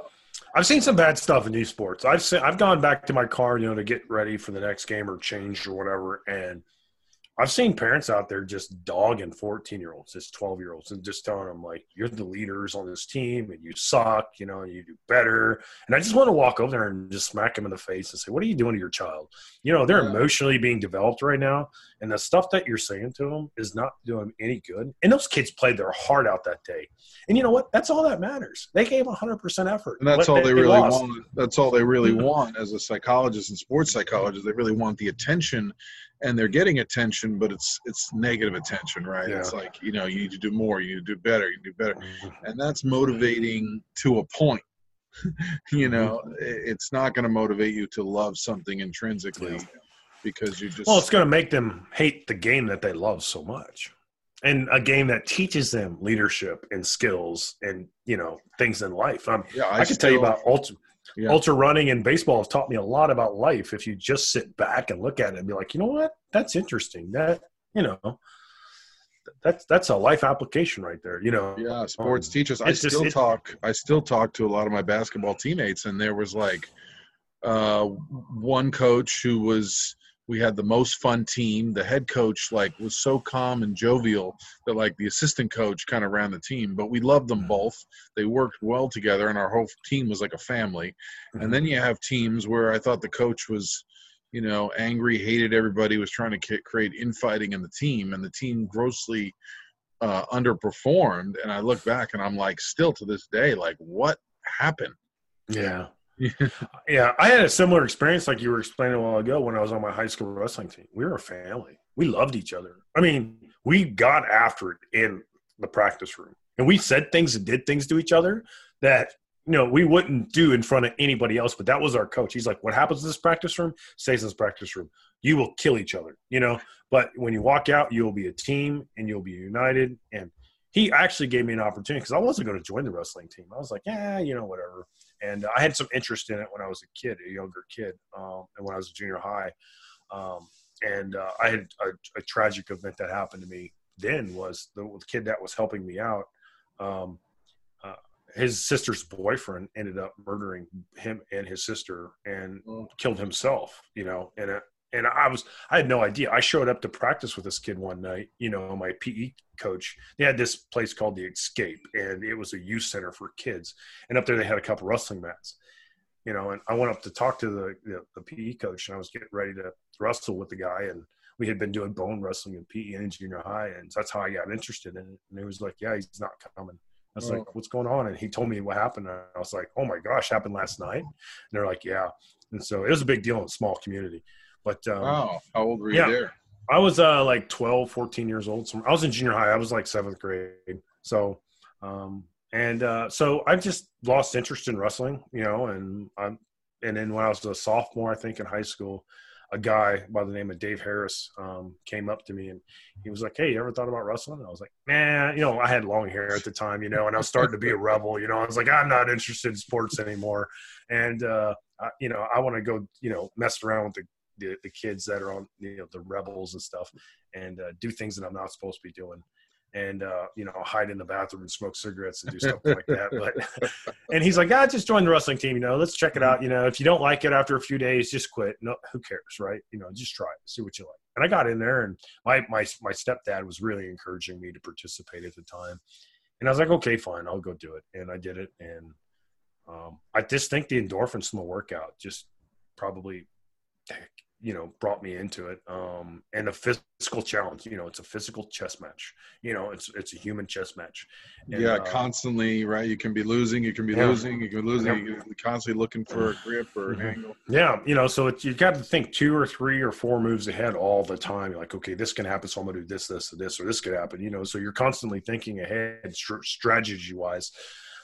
I've seen some bad stuff in youth sports. I've seen, I've gone back to my car, you know, to get ready for the next game or change or whatever, and I've seen parents out there just dogging 14 year olds, just 12 year olds, and just telling them, like, you're the leaders on this team and you suck, you know, you do better. And I just want to walk over there and just smack them in the face and say, what are you doing to your child? You know, they're emotionally being developed right now. And the stuff that you're saying to them is not doing them any good. And those kids played their heart out that day. And you know what? That's all that matters. They gave 100% effort. And that's all they, really lost. want. That's all they really want as a psychologist and sports psychologist. They really want the attention, and they're getting attention, but it's it's negative attention, right? It's like you know you need to do more, you need to do better, you need to do better, Mhm. and that's motivating to a point. you Mm-hmm. know, it's not going to motivate you to love something intrinsically Yeah. because you just Well, it's going to make them hate the game that they love so much, and a game that teaches them leadership and skills and you know things in life. Um, yeah. I, can tell you still- about ultra Yeah. ultra running and baseball has taught me a lot about life. If you just sit back and look at it and be like, you know what, that's interesting. That you know, that's that's a life application right there. You know, yeah sports Um, teachers i just- still it- talk i still talk to a lot of my basketball teammates and there was like uh one coach who was we had the most fun team. The head coach like was so calm and jovial that like the assistant coach kind of ran the team but we loved them Mhm. both. They worked well together and our whole team was like a family. And then you have teams where i thought the coach was you know angry hated everybody was trying to create infighting in the team and the team grossly uh, underperformed. And i look back and i'm like still to this day like what happened? Yeah. yeah. I had a similar experience like you were explaining a while ago when I was on my high school wrestling team. We were a family. We loved each other. I mean, we got after it in the practice room. And we said things and did things to each other that you know we wouldn't do in front of anybody else, but that was our coach. He's like, What happens in this practice room stays in this practice room. You will kill each other, you know. But when you walk out, you'll be a team and you'll be united. And he actually gave me an opportunity because I wasn't going to join the wrestling team. I was like, yeah, you know, whatever. And I had some interest in it when I was a kid, a younger kid, um, and when I was in junior high. Um, and uh, I had a, a tragic event that happened to me. Then was the, the kid that was helping me out. Um, uh, his sister's boyfriend ended up murdering him and his sister and Oh. killed himself. You know, and it, and I was I had no idea. I showed up to practice with this kid one night. You know, my PE coach. They had this place called the Escape, and it was a youth center for kids. And up there, they had a couple wrestling mats. You know, and I went up to talk to the the, the PE coach, and I was getting ready to wrestle with the guy, and we had been doing bone wrestling in PE and junior high, and that's how I got interested in it. And he was like, "Yeah, he's not coming." I was Oh. like, "What's going on?" And he told me what happened. And I was like, "Oh my gosh, happened last night." And they're like, "Yeah." And so it was a big deal in a small community. But um, wow how old were you yeah. there I was uh, like 12, 14 years old. So I was in junior high. I was like seventh grade. So, um, and uh, so I just lost interest in wrestling, you know, and I'm, and then when I was a sophomore, I think in high school, a guy by the name of Dave Harris um, came up to me and he was like, "Hey, you ever thought about wrestling?" And I was like, "Man, you know, I had long hair at the time, you know, and I was starting to be a rebel, you know. I was like, I'm not interested in sports anymore, and uh, I, you know, I want to go, you know, mess around with the the, the kids that are on you know the rebels and stuff and uh, do things that i'm not supposed to be doing and uh, you know hide in the bathroom and smoke cigarettes and do stuff like that. But and he's like ah just joined the wrestling team you know let's check it out you know if you don't like it after a few days just quit. No who cares right? You know just try it see what you like. And i got in there and my my my stepdad was really encouraging me to participate at the time. And i was like okay fine i'll go do it. And i did it and um, i just think the endorphins from the workout just probably you know brought me into it um and the physical challenge you know it's a physical chess match you know it's it's a human chess match And, yeah uh, constantly right you can be losing you can be Yeah. losing you can be losing Yep. you can be constantly looking for a grip or an Mhm. angle yeah you know so it's, you got to think two or three or four moves ahead all the time you're like okay this can happen so i'm gonna do this this or this or this could happen you know so you're constantly thinking ahead strategy wise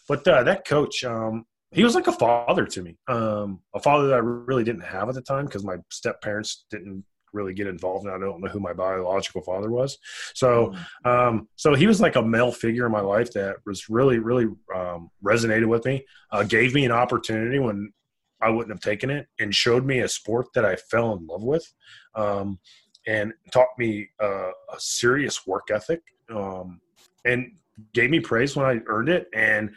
but uh, that coach um he was like a father to me um a father that i really didn't have at the time because my step parents didn't really get involved and i don't know who my biological father was. So um, so he was like a male figure in my life that was really, really um, resonated with me. Uh, gave me an opportunity when I wouldn't have taken it, and showed me a sport that I fell in love with, um, and taught me uh, a serious work ethic, um, and gave me praise when I earned it, and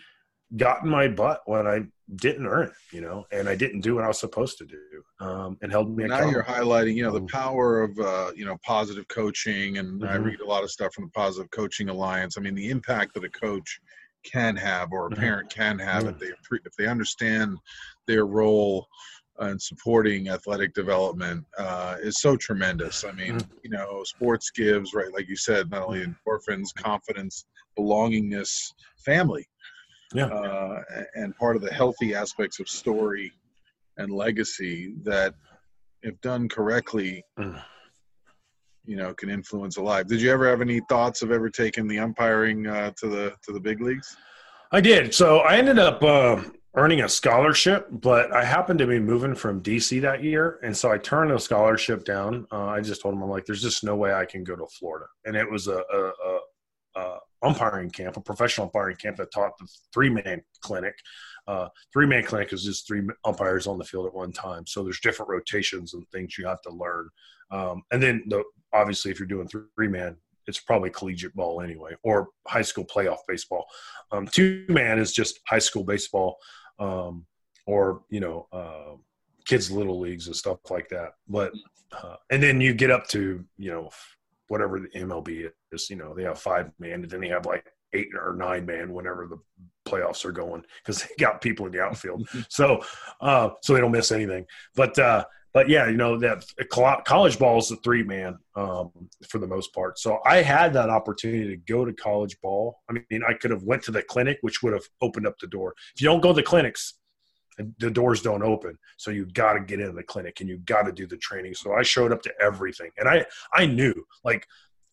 got in my butt when I didn't earn it, you know, and I didn't do what I was supposed to do, um, and held me. Now you're highlighting, you know, the power of uh, you know positive coaching, and mm-hmm. I read a lot of stuff from the Positive Coaching Alliance. I mean, the impact that a coach can have or a mm-hmm. parent can have mm-hmm. if they if they understand their role in supporting athletic development uh, is so tremendous. I mean, mm-hmm. you know, sports gives right, like you said, not only orphans confidence, belongingness, family yeah. Uh, and part of the healthy aspects of story and legacy that, if done correctly, mm. you know, can influence a life. Did you ever have any thoughts of ever taking the umpiring uh, to the to the big leagues? I did. So I ended up uh, earning a scholarship, but I happened to be moving from DC that year, and so I turned the scholarship down. Uh, I just told him, I'm like, "There's just no way I can go to Florida," and it was a, a, a, a umpiring camp, a professional umpiring camp that taught the three man clinic. Uh, three man clinic is just three umpires on the field at one time. So there's different rotations and things you have to learn. Um, and then the, obviously, if you're doing three man, it's probably collegiate ball anyway, or high school playoff baseball. Um, two man is just high school baseball, um, or you know, uh, kids little leagues and stuff like that. But uh, and then you get up to you know whatever the MLB is. You know, they have five man, and then they have like eight or nine man whenever the playoffs are going because they got people in the outfield. so, uh, so they don't miss anything. But, uh, but yeah, you know that college ball is a three man um, for the most part. So I had that opportunity to go to college ball. I mean, I could have went to the clinic, which would have opened up the door. If you don't go to the clinics, the doors don't open. So you got to get in the clinic and you got to do the training. So i showed up to everything. And i i knew like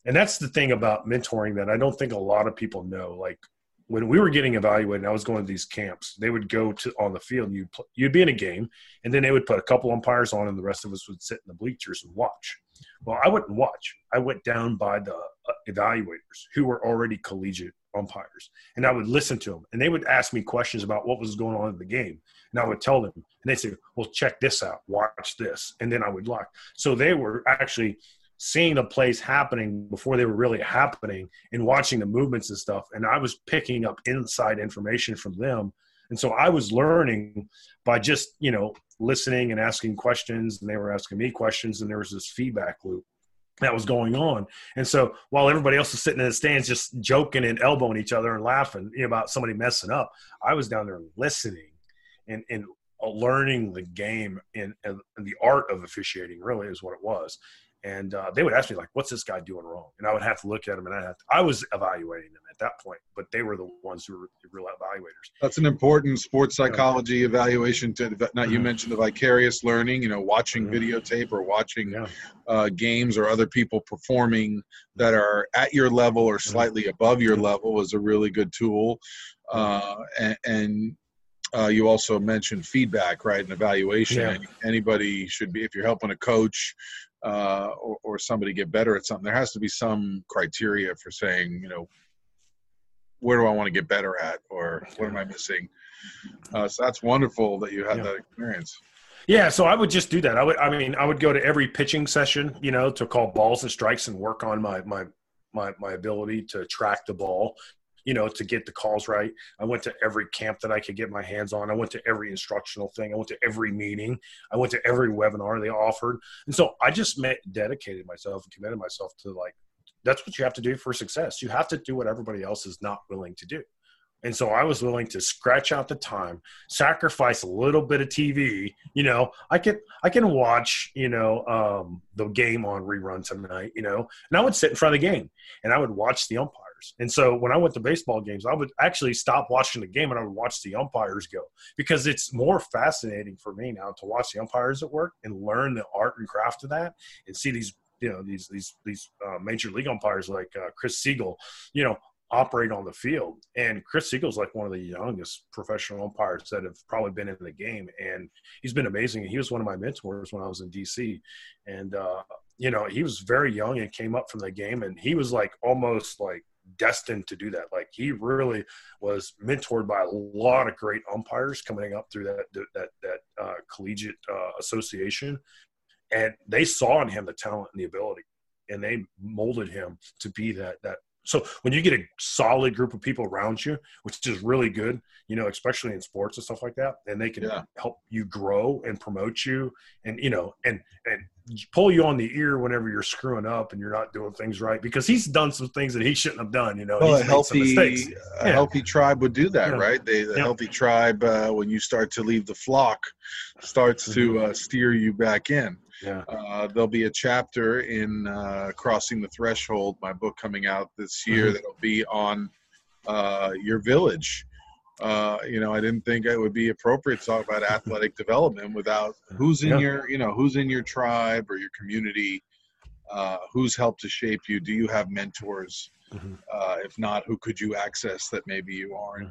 and that's the thing about mentoring that i don't think a lot of people know. Like when we were getting evaluated i was going to these camps they would go to on the field you'd, you'd be in a game and then they would put a couple umpires on and the rest of us would sit in the bleachers and watch. Well i wouldn't watch. I went down by the uh, evaluators who were already collegiate umpires and i would listen to them and they would ask me questions about what was going on in the game and I would tell them, and they'd say, "Well, check this out, watch this," and then I would lock. So they were actually seeing the plays happening before they were really happening and watching the movements and stuff. And I was picking up inside information from them. And so I was learning by just, you know, listening and asking questions, and they were asking me questions, and there was this feedback loop that was going on. And so while everybody else was sitting in the stands just joking and elbowing each other and laughing about somebody messing up, I was down there listening and, and learning the game and, and, the art of officiating really is what it was. And uh, they would ask me like, "What's this guy doing wrong?" And I would have to look at him, and I had to, I was evaluating them at that point, but they were the ones who were the real evaluators. That's an important sports psychology yeah. evaluation. To not mm-hmm. you mentioned the vicarious learning, you know, watching mm-hmm. videotape or watching yeah. uh, games or other people performing that are at your level or mm-hmm. slightly mm-hmm. above your level is a really good tool. Uh, and, and uh, you also mentioned feedback, right, and evaluation. Anybody should be, if you're helping a coach uh, or, or somebody get better at something, there has to be some criteria for saying, you know, where do I want to get better at, or what am I missing? Uh, so that's wonderful that you had yeah. that experience. Yeah, so I would just do that. I would, I mean, I would go to every pitching session, you know, to call balls and strikes and work on my my my my ability to track the ball you know, to get the calls right. I went to every camp that I could get my hands on. I went to every instructional thing. I went to every meeting. I went to every webinar they offered. And so I just met, dedicated myself and committed myself to like, that's what you have to do for success. You have to do what everybody else is not willing to do. And so I was willing to scratch out the time, sacrifice a little bit of TV. You know, I can I can watch you know um, the game on rerun tonight. You know, and I would sit in front of the game and I would watch the umpires. And so when I went to baseball games, I would actually stop watching the game and I would watch the umpires go because it's more fascinating for me now to watch the umpires at work and learn the art and craft of that and see these you know these these these uh, major league umpires like uh, Chris Segal, you know, operate on the field. And Chris Segal's like one of the youngest professional umpires that have probably been in the game, and he's been amazing. He was one of my mentors when I was in DC, and uh, you know he was very young and came up from the game, and he was like almost like destined to do that. Like he really was mentored by a lot of great umpires coming up through that that that uh, collegiate uh, association, and they saw in him the talent and the ability, and they molded him to be that that So when you get a solid group of people around you, which is really good, you know, especially in sports and stuff like that, and they can Yeah. help you grow and promote you, and you know, and and pull you on the ear whenever you're screwing up and you're not doing things right because he's done some things that he shouldn't have done. You know, Well, he's a healthy, mistakes. a healthy tribe would do that, Yeah. right? They, the Yeah. healthy tribe, uh, when you start to leave the flock, starts to Mm-hmm. uh, steer you back in. Yeah. Uh, there'll be a chapter in uh, Crossing the Threshold, my book coming out this year, Mhm. that'll be on uh, your village. Uh, you know, I didn't think it would be appropriate to talk about athletic development without who's in Yeah. your, you know, who's in your tribe or your community, uh, who's helped to shape you. Do you have mentors? Mhm. Uh, if not, who could you access that maybe you aren't?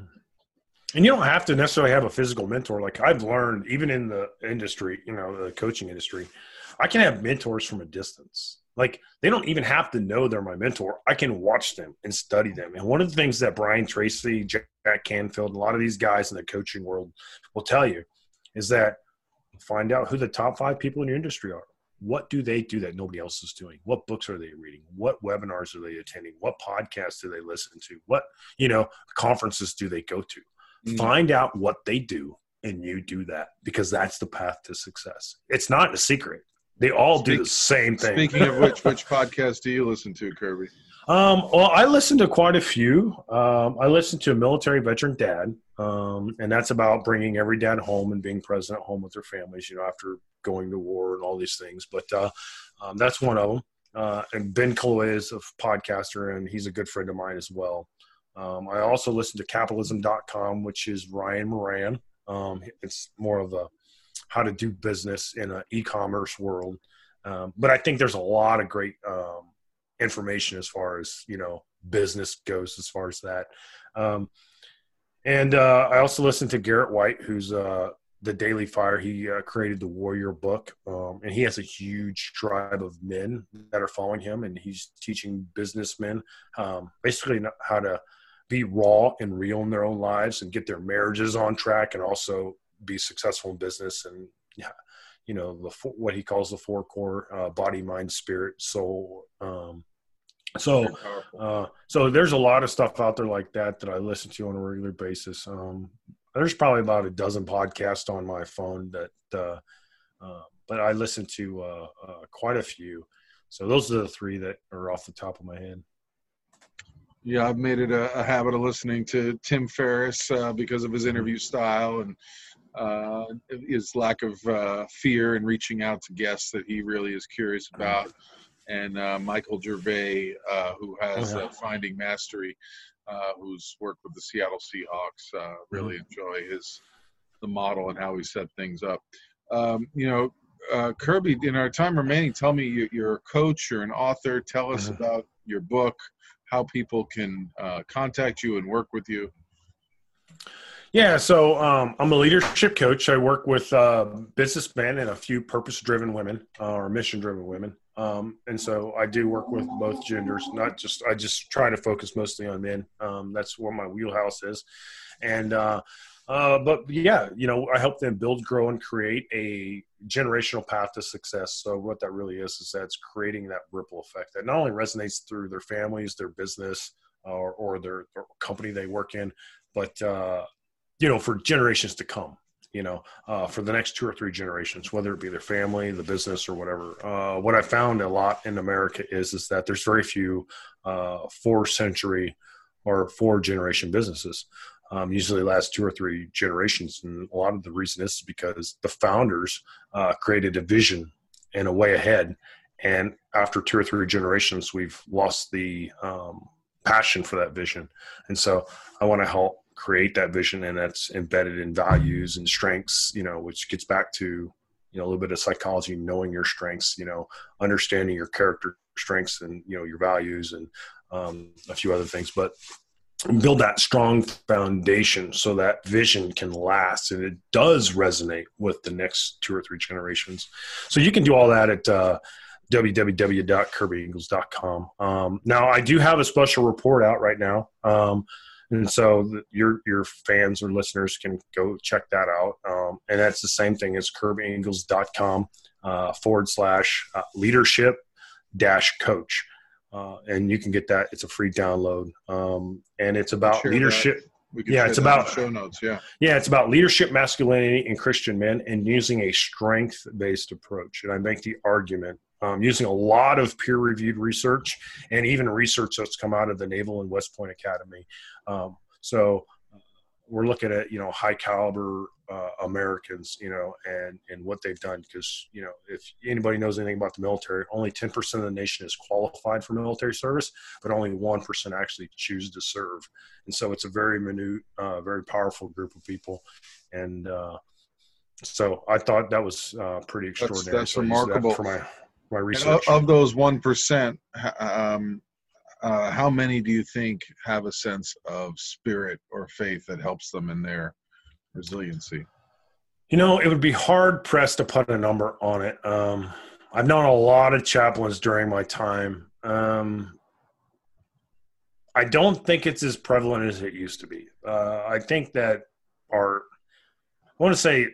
And you don't have to necessarily have a physical mentor. Like I've learned, even in the industry, you know, the coaching industry, I can have mentors from a distance. Like they don't even have to know they're my mentor. I can watch them and study them. And one of the things that Brian Tracy, Jack Canfield, and a lot of these guys in the coaching world will tell you is that find out who the top five people in your industry are. What do they do that nobody else is doing? What books are they reading? What webinars are they attending? What podcasts do they listen to? What, you know, conferences do they go to? Mm. find out what they do and you do that because that's the path to success it's not a secret they all do the same thing. Speaking of which, which podcast do you listen to, Kirby? um, well i listen to quite a few. Um, i listen to a military veteran dad um, and that's about bringing every dad home and being present at home with their families you know after going to war and all these things. But uh, um, that's one of them uh, and ben Killoy is a podcaster and he's a good friend of mine as well. Um, I also listen to capitalism.com, which is Ryan Moran. Um, it's more of a how to do business in an e-commerce world. Um, but I think there's a lot of great um, information as far as, you know, business goes as far as that. Um, and uh, I also listen to Garrett White, who's uh, the Daily Fire. He uh, created the Warrior book, um, and he has a huge tribe of men that are following him, and he's teaching businessmen um, basically how to be raw and real in their own lives and get their marriages on track and also be successful in business and yeah you know the four, what he calls the four core uh, body mind spirit soul um, so uh, so there's a lot of stuff out there like that that I listen to on a regular basis. Um, there's probably about a dozen podcasts on my phone that, uh, uh, but I listen to uh, uh, quite a few. So those are the three that are off the top of my head. Yeah, I've made it a, a habit of listening to Tim Ferriss uh, because of his interview style and uh, his lack of uh, fear in reaching out to guests that he really is curious about. And uh, Michael Gervais, uh, who has Oh, uh, Finding Mastery, uh, who's worked with the Seattle Seahawks. Uh, really enjoy his the model and how he set things up. Um, you know, uh, Kirby, in our time remaining, tell me you, you're a coach, you're an author. Tell us Mhm. about your book, how people can uh, contact you and work with you. Yeah, so um, I'm a leadership coach. I work with uh, businessmen and a few purpose-driven women uh, or mission-driven women, um, and so I do work with both genders. Not just I just try to focus mostly on men. Um, that's where my wheelhouse is, and uh, uh, but yeah, you know, I help them build, grow, and create a generational path to success. So what that really is is that's creating that ripple effect that not only resonates through their families, their business, or, or their, company they work in, but uh, you know, for generations to come, you know, uh, for the next two or three generations, whether it be their family, the business, or whatever. Uh, what I found a lot in America is is that there's very few uh, four century or four generation businesses. Um, usually last two or three generations, and a lot of the reason is because the founders uh, created a vision and a way ahead, and after two or three generations, we've lost the um, passion for that vision, and so I want to help create that vision and that's embedded in values and strengths you know which gets back to you know a little bit of psychology knowing your strengths you know understanding your character strengths and you know your values and um, a few other things. But build that strong foundation so that vision can last and it does resonate with the next two or three generations. So you can do all that at uh, www.kirbyingles.com um, now i do have a special report out right now. Um, and so the, your your fans or listeners can go check that out um, and that's the same thing as kirbyingles.com uh, forward slash uh, leadership dash coach uh, and you can get that. It's a free download, um, and it's about Share leadership. We Yeah, it's that in the about- show notes. Yeah. Yeah, it's about leadership, masculinity, and Christian men, and using a strength-based approach. And I make the argument um, using a lot of peer-reviewed research and even research that's come out of the Naval and West Point Academy. Um, so uh, we're looking at you know high caliber uh, Americans, you know, and and what they've done because you know if anybody knows anything about the military, only ten percent of the nation is qualified for military service, but only one percent actually choose to serve, and so it's a very minute, uh, very powerful group of people, and uh, so I thought that was uh, pretty extraordinary. that's So I used that remarkable. for my my And of, of those one percent, um, uh, how many do you think have a sense of spirit or faith that helps them in their resiliency? You know, it would be hard pressed to put a number on it. Um, I've known a lot of chaplains during my time. Um, I don't think it's as prevalent as it used to be. Uh, I think that our, I want to say,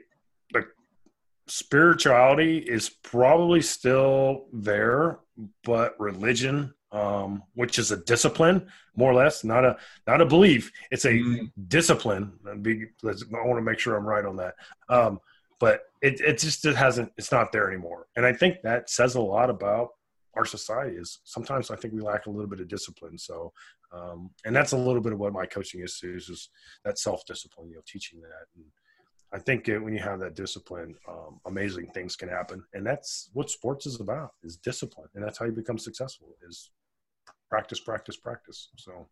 spirituality is probably still there, but religion, um, which is a discipline, more or less, not a not a belief. It's a Mm. discipline. be- I want to make sure I'm right on that. Um, but it, it just it hasn't. It's not there anymore, and I think that says a lot about our society. Is sometimes I think we lack a little bit of discipline. So, um, and that's a little bit of what my coaching is too, is that self discipline. You know, teaching that. And I think uh, when you have that discipline, um, amazing things can happen, and that's what sports is about: is discipline, and that's how you become successful. Is practice, practice, practice. So.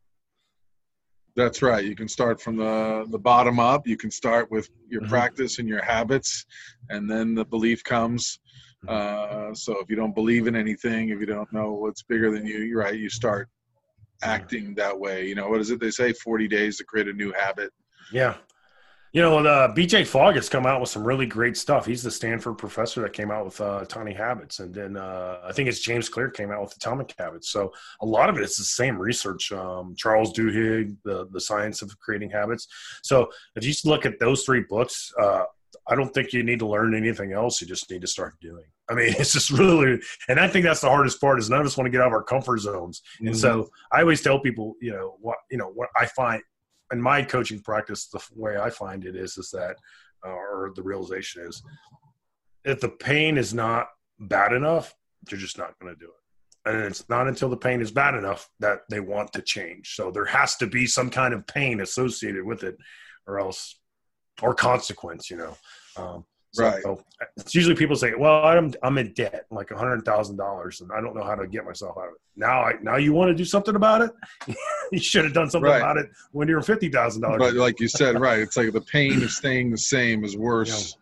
That's right. You can start from the the bottom up. You can start with your Mhm. practice and your habits, and then the belief comes. Uh, so if you don't believe in anything, if you don't know what's bigger than you, you're right. You start acting that way. You know what is it they say? Forty days to create a new habit. Yeah. You know, the BJ Fogg has come out with some really great stuff. He's the Stanford professor that came out with uh, Tiny Habits. And then uh, I think it's James Clear came out with Atomic Habits. So a lot of it is the same research. Um, Charles Duhigg, the, the Science of Creating Habits. So if you just look at those three books, uh, I don't think you need to learn anything else. You just need to start doing. I mean, it's just really, and I think that's the hardest part is none of us want to get out of our comfort zones. And so I always tell people, you know, what you know, what I find in my coaching practice, the way I find it is, is that, uh, or the realization is, if the pain is not bad enough, you're just not going to do it. And it's not until the pain is bad enough that they want to change. So there has to be some kind of pain associated with it, or else, or consequence, you know. Um, so Right. So it's usually people say, "Well, I'm I'm in debt, like a hundred thousand dollars, and I don't know how to get myself out of it." Now, I now you want to do something about it? you should have done something Right. about it when you were fifty thousand dollars. But like you said, right? It's like the pain of staying the same is worse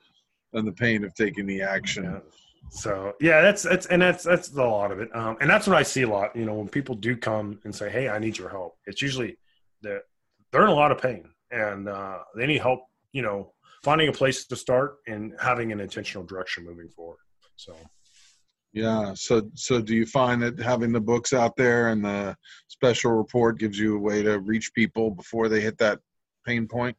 than the pain of taking the action. Yeah. So yeah, that's that's and that's that's a lot of it, um, and that's what I see a lot. You know, when people do come and say, "Hey, I need your help," it's usually that they're in a lot of pain and uh, they need help. You know, finding a place to start and having an intentional direction moving forward. So. Yeah. So, so do you find that having the books out there and the special report gives you a way to reach people before they hit that pain point?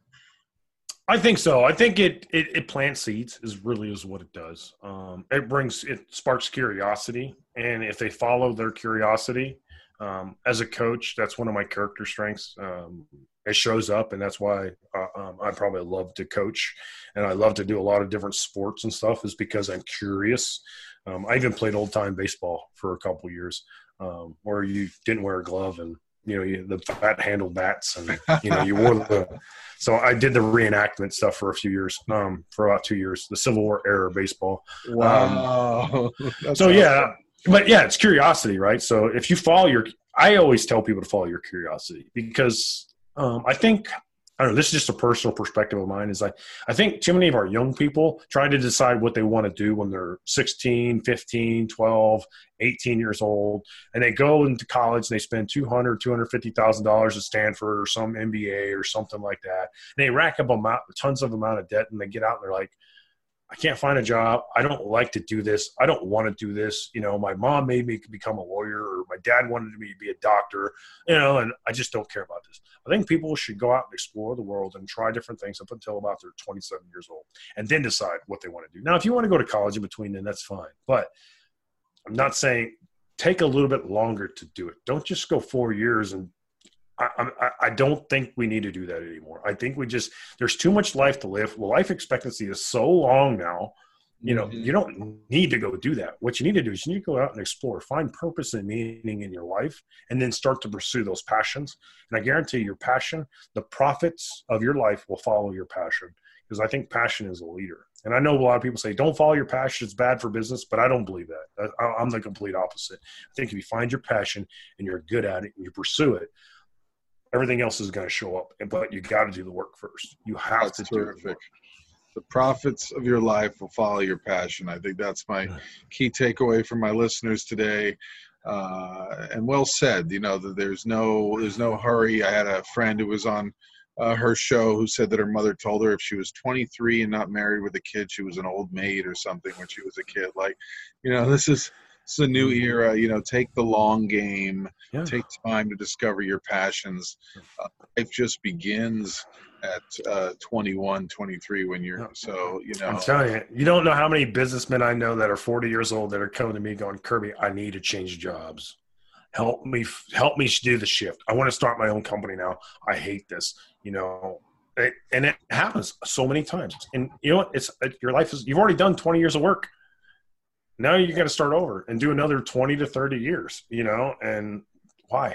I think so. I think it, it it plants seeds is really is what it does. Um, it brings it sparks curiosity, and if they follow their curiosity, um, as a coach, that's one of my character strengths. Um, it shows up, and that's why uh, um, I probably love to coach, and I love to do a lot of different sports and stuff. Is because I'm curious. Um, I even played old time baseball for a couple years, um, where you didn't wear a glove and you know you, the fat handle bats, and you know you wore the so I did the reenactment stuff for a few years, um, for about two years, the Civil War era baseball. Wow. That's so awesome. yeah, but yeah, it's curiosity, right? So if you follow your, I always tell people to follow your curiosity because um, I think I don't know. This is just a personal perspective of mine. Is like I think too many of our young people try to decide what they want to do when they're 16, 15, 12, 18 years old, and they go into college and they spend 200, 250,000 dollars at Stanford or some MBA or something like that. And they rack up amount, tons of amount of debt, and they get out and they're like, I can't find a job. I don't like to do this. I don't want to do this. You know, my mom made me become a lawyer, or my dad wanted me to be a doctor. You know, and I just don't care about this. I think people should go out and explore the world and try different things up until about they're 27 years old, and then decide what they want to do. Now, if you want to go to college in between, then that's fine. But I'm not saying take a little bit longer to do it. Don't just go four years and I, I, I, don't think we need to do that anymore. I think we just there's too much life to live. Well, life expectancy is so long now. You know, mm-hmm. you don't need to go do that. What you need to do is you need to go out and explore, find purpose and meaning in your life, and then start to pursue those passions. And I guarantee your passion, the profits of your life will follow your passion because I think passion is a leader. And I know a lot of people say, don't follow your passion, it's bad for business, but I don't believe that. I'm the complete opposite. I think if you find your passion and you're good at it and you pursue it, everything else is going to show up. But you got to do the work first. You have that's to terrific. do the The profits of your life will follow your passion. I think that's my key takeaway from my listeners today. Uh, and well said. You know that there's no there's no hurry. I had a friend who was on uh, her show who said that her mother told her if she was 23 and not married with a kid, she was an old maid or something when she was a kid. Like, you know, this is it's a new era. You know, take the long game. Yeah. Take time to discover your passions. Uh, life just begins at uh, 21, 23 when you're so you know. I'm telling you, you don't know how many businessmen I know that are 40 years old that are coming to me going, Kirby, I need to change jobs. Help me, help me do the shift. I want to start my own company now. I hate this you know it, and it happens so many times and you know what it's your life is you've already done 20 years of work now you got to start over and do another 20 to 30 years you know and why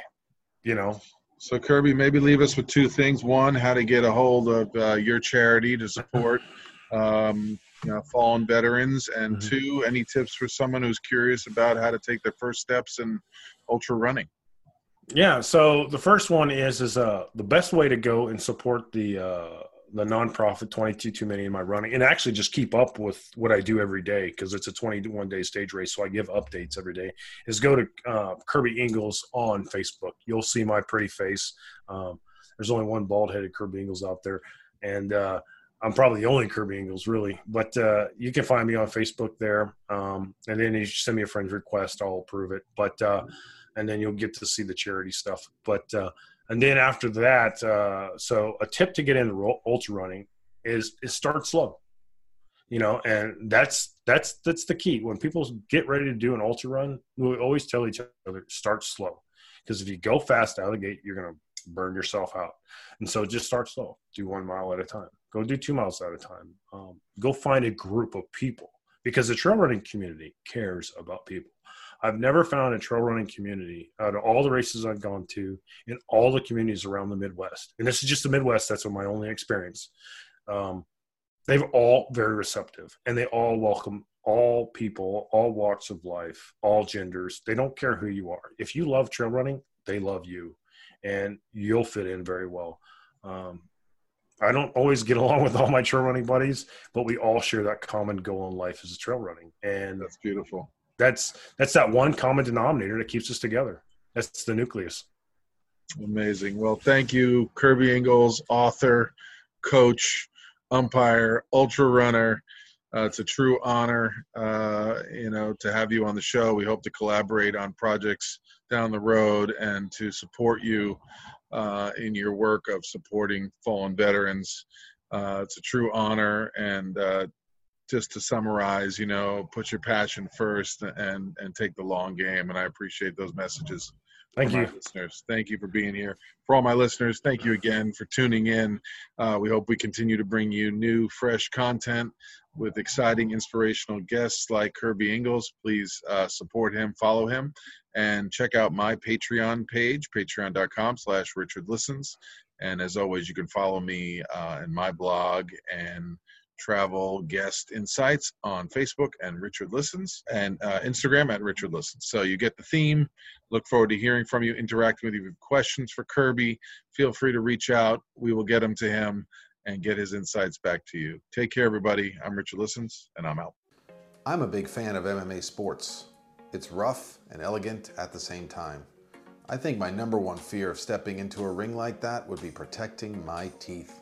you know so kirby maybe leave us with two things one how to get a hold of uh, your charity to support um, you know, fallen veterans and mm-hmm. two any tips for someone who's curious about how to take their first steps in ultra running yeah. So the first one is is uh the best way to go and support the uh the nonprofit 22 too many in my running and actually just keep up with what I do every day because it's a 21 day stage race. So I give updates every day is go to uh, Kirby Ingles on Facebook. You'll see my pretty face. Um, there's only one bald headed Kirby Ingles out there. And, uh, I'm probably the only Kirby Ingles really, but uh, you can find me on Facebook there. Um, and then you send me a friend request, I'll approve it. But uh, and then you'll get to see the charity stuff. But uh, and then after that, uh, so a tip to get into ultra running is is start slow. You know, and that's that's that's the key. When people get ready to do an ultra run, we always tell each other start slow, because if you go fast out of the gate, you're gonna burn yourself out. And so just start slow. Do one mile at a time. Go do two miles at a time. Um, go find a group of people because the trail running community cares about people. I've never found a trail running community out of all the races I've gone to in all the communities around the Midwest. And this is just the Midwest. That's my only experience. Um, they've all very receptive and they all welcome all people, all walks of life, all genders. They don't care who you are. If you love trail running, they love you and you'll fit in very well. Um, I don't always get along with all my trail running buddies, but we all share that common goal in life as trail running. And that's beautiful that's that's that one common denominator that keeps us together. That's the nucleus. Amazing. Well, thank you, Kirby Ingles, author, coach, umpire, ultra runner. Uh, it's a true honor, uh, you know, to have you on the show. We hope to collaborate on projects down the road and to support you uh, in your work of supporting fallen veterans. Uh, it's a true honor, and uh, just to summarize, you know, put your passion first and and take the long game. And I appreciate those messages. Thank you, listeners. Thank you for being here. For all my listeners, thank you again for tuning in. Uh, we hope we continue to bring you new, fresh content with exciting, inspirational guests like Kirby Ingles. Please uh, support him, follow him, and check out my Patreon page, patreon.com slash Richard Listens. And as always, you can follow me uh, in my blog and travel guest insights on Facebook and Richard Listens and uh, Instagram at Richard Listens. So you get the theme. Look forward to hearing from you, interacting with you. Have questions for Kirby, feel free to reach out. We will get them to him and get his insights back to you. Take care, everybody. I'm Richard Listens, and I'm out. I'm a big fan of MMA sports. It's rough and elegant at the same time. I think my number one fear of stepping into a ring like that would be protecting my teeth.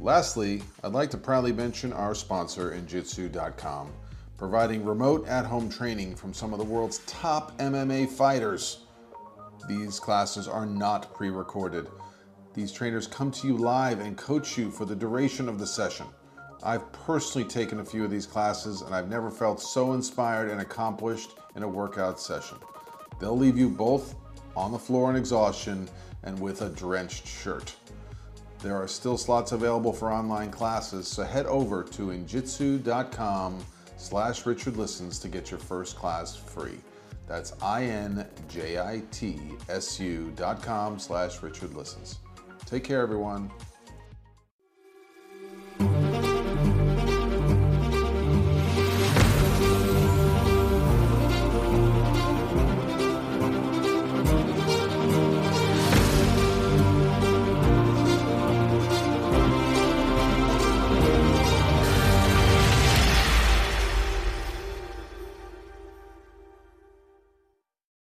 Lastly, I'd like to proudly mention our sponsor, Injitsu.com, providing remote at home training from some of the world's top MMA fighters. These classes are not pre recorded. These trainers come to you live and coach you for the duration of the session. I've personally taken a few of these classes and I've never felt so inspired and accomplished in a workout session. They'll leave you both on the floor in exhaustion and with a drenched shirt. There are still slots available for online classes, so head over to injitsu.com slash Richard Listens to get your first class free. That's I-N-J-I-T-S-U dot com slash Richard Listens. Take care, everyone.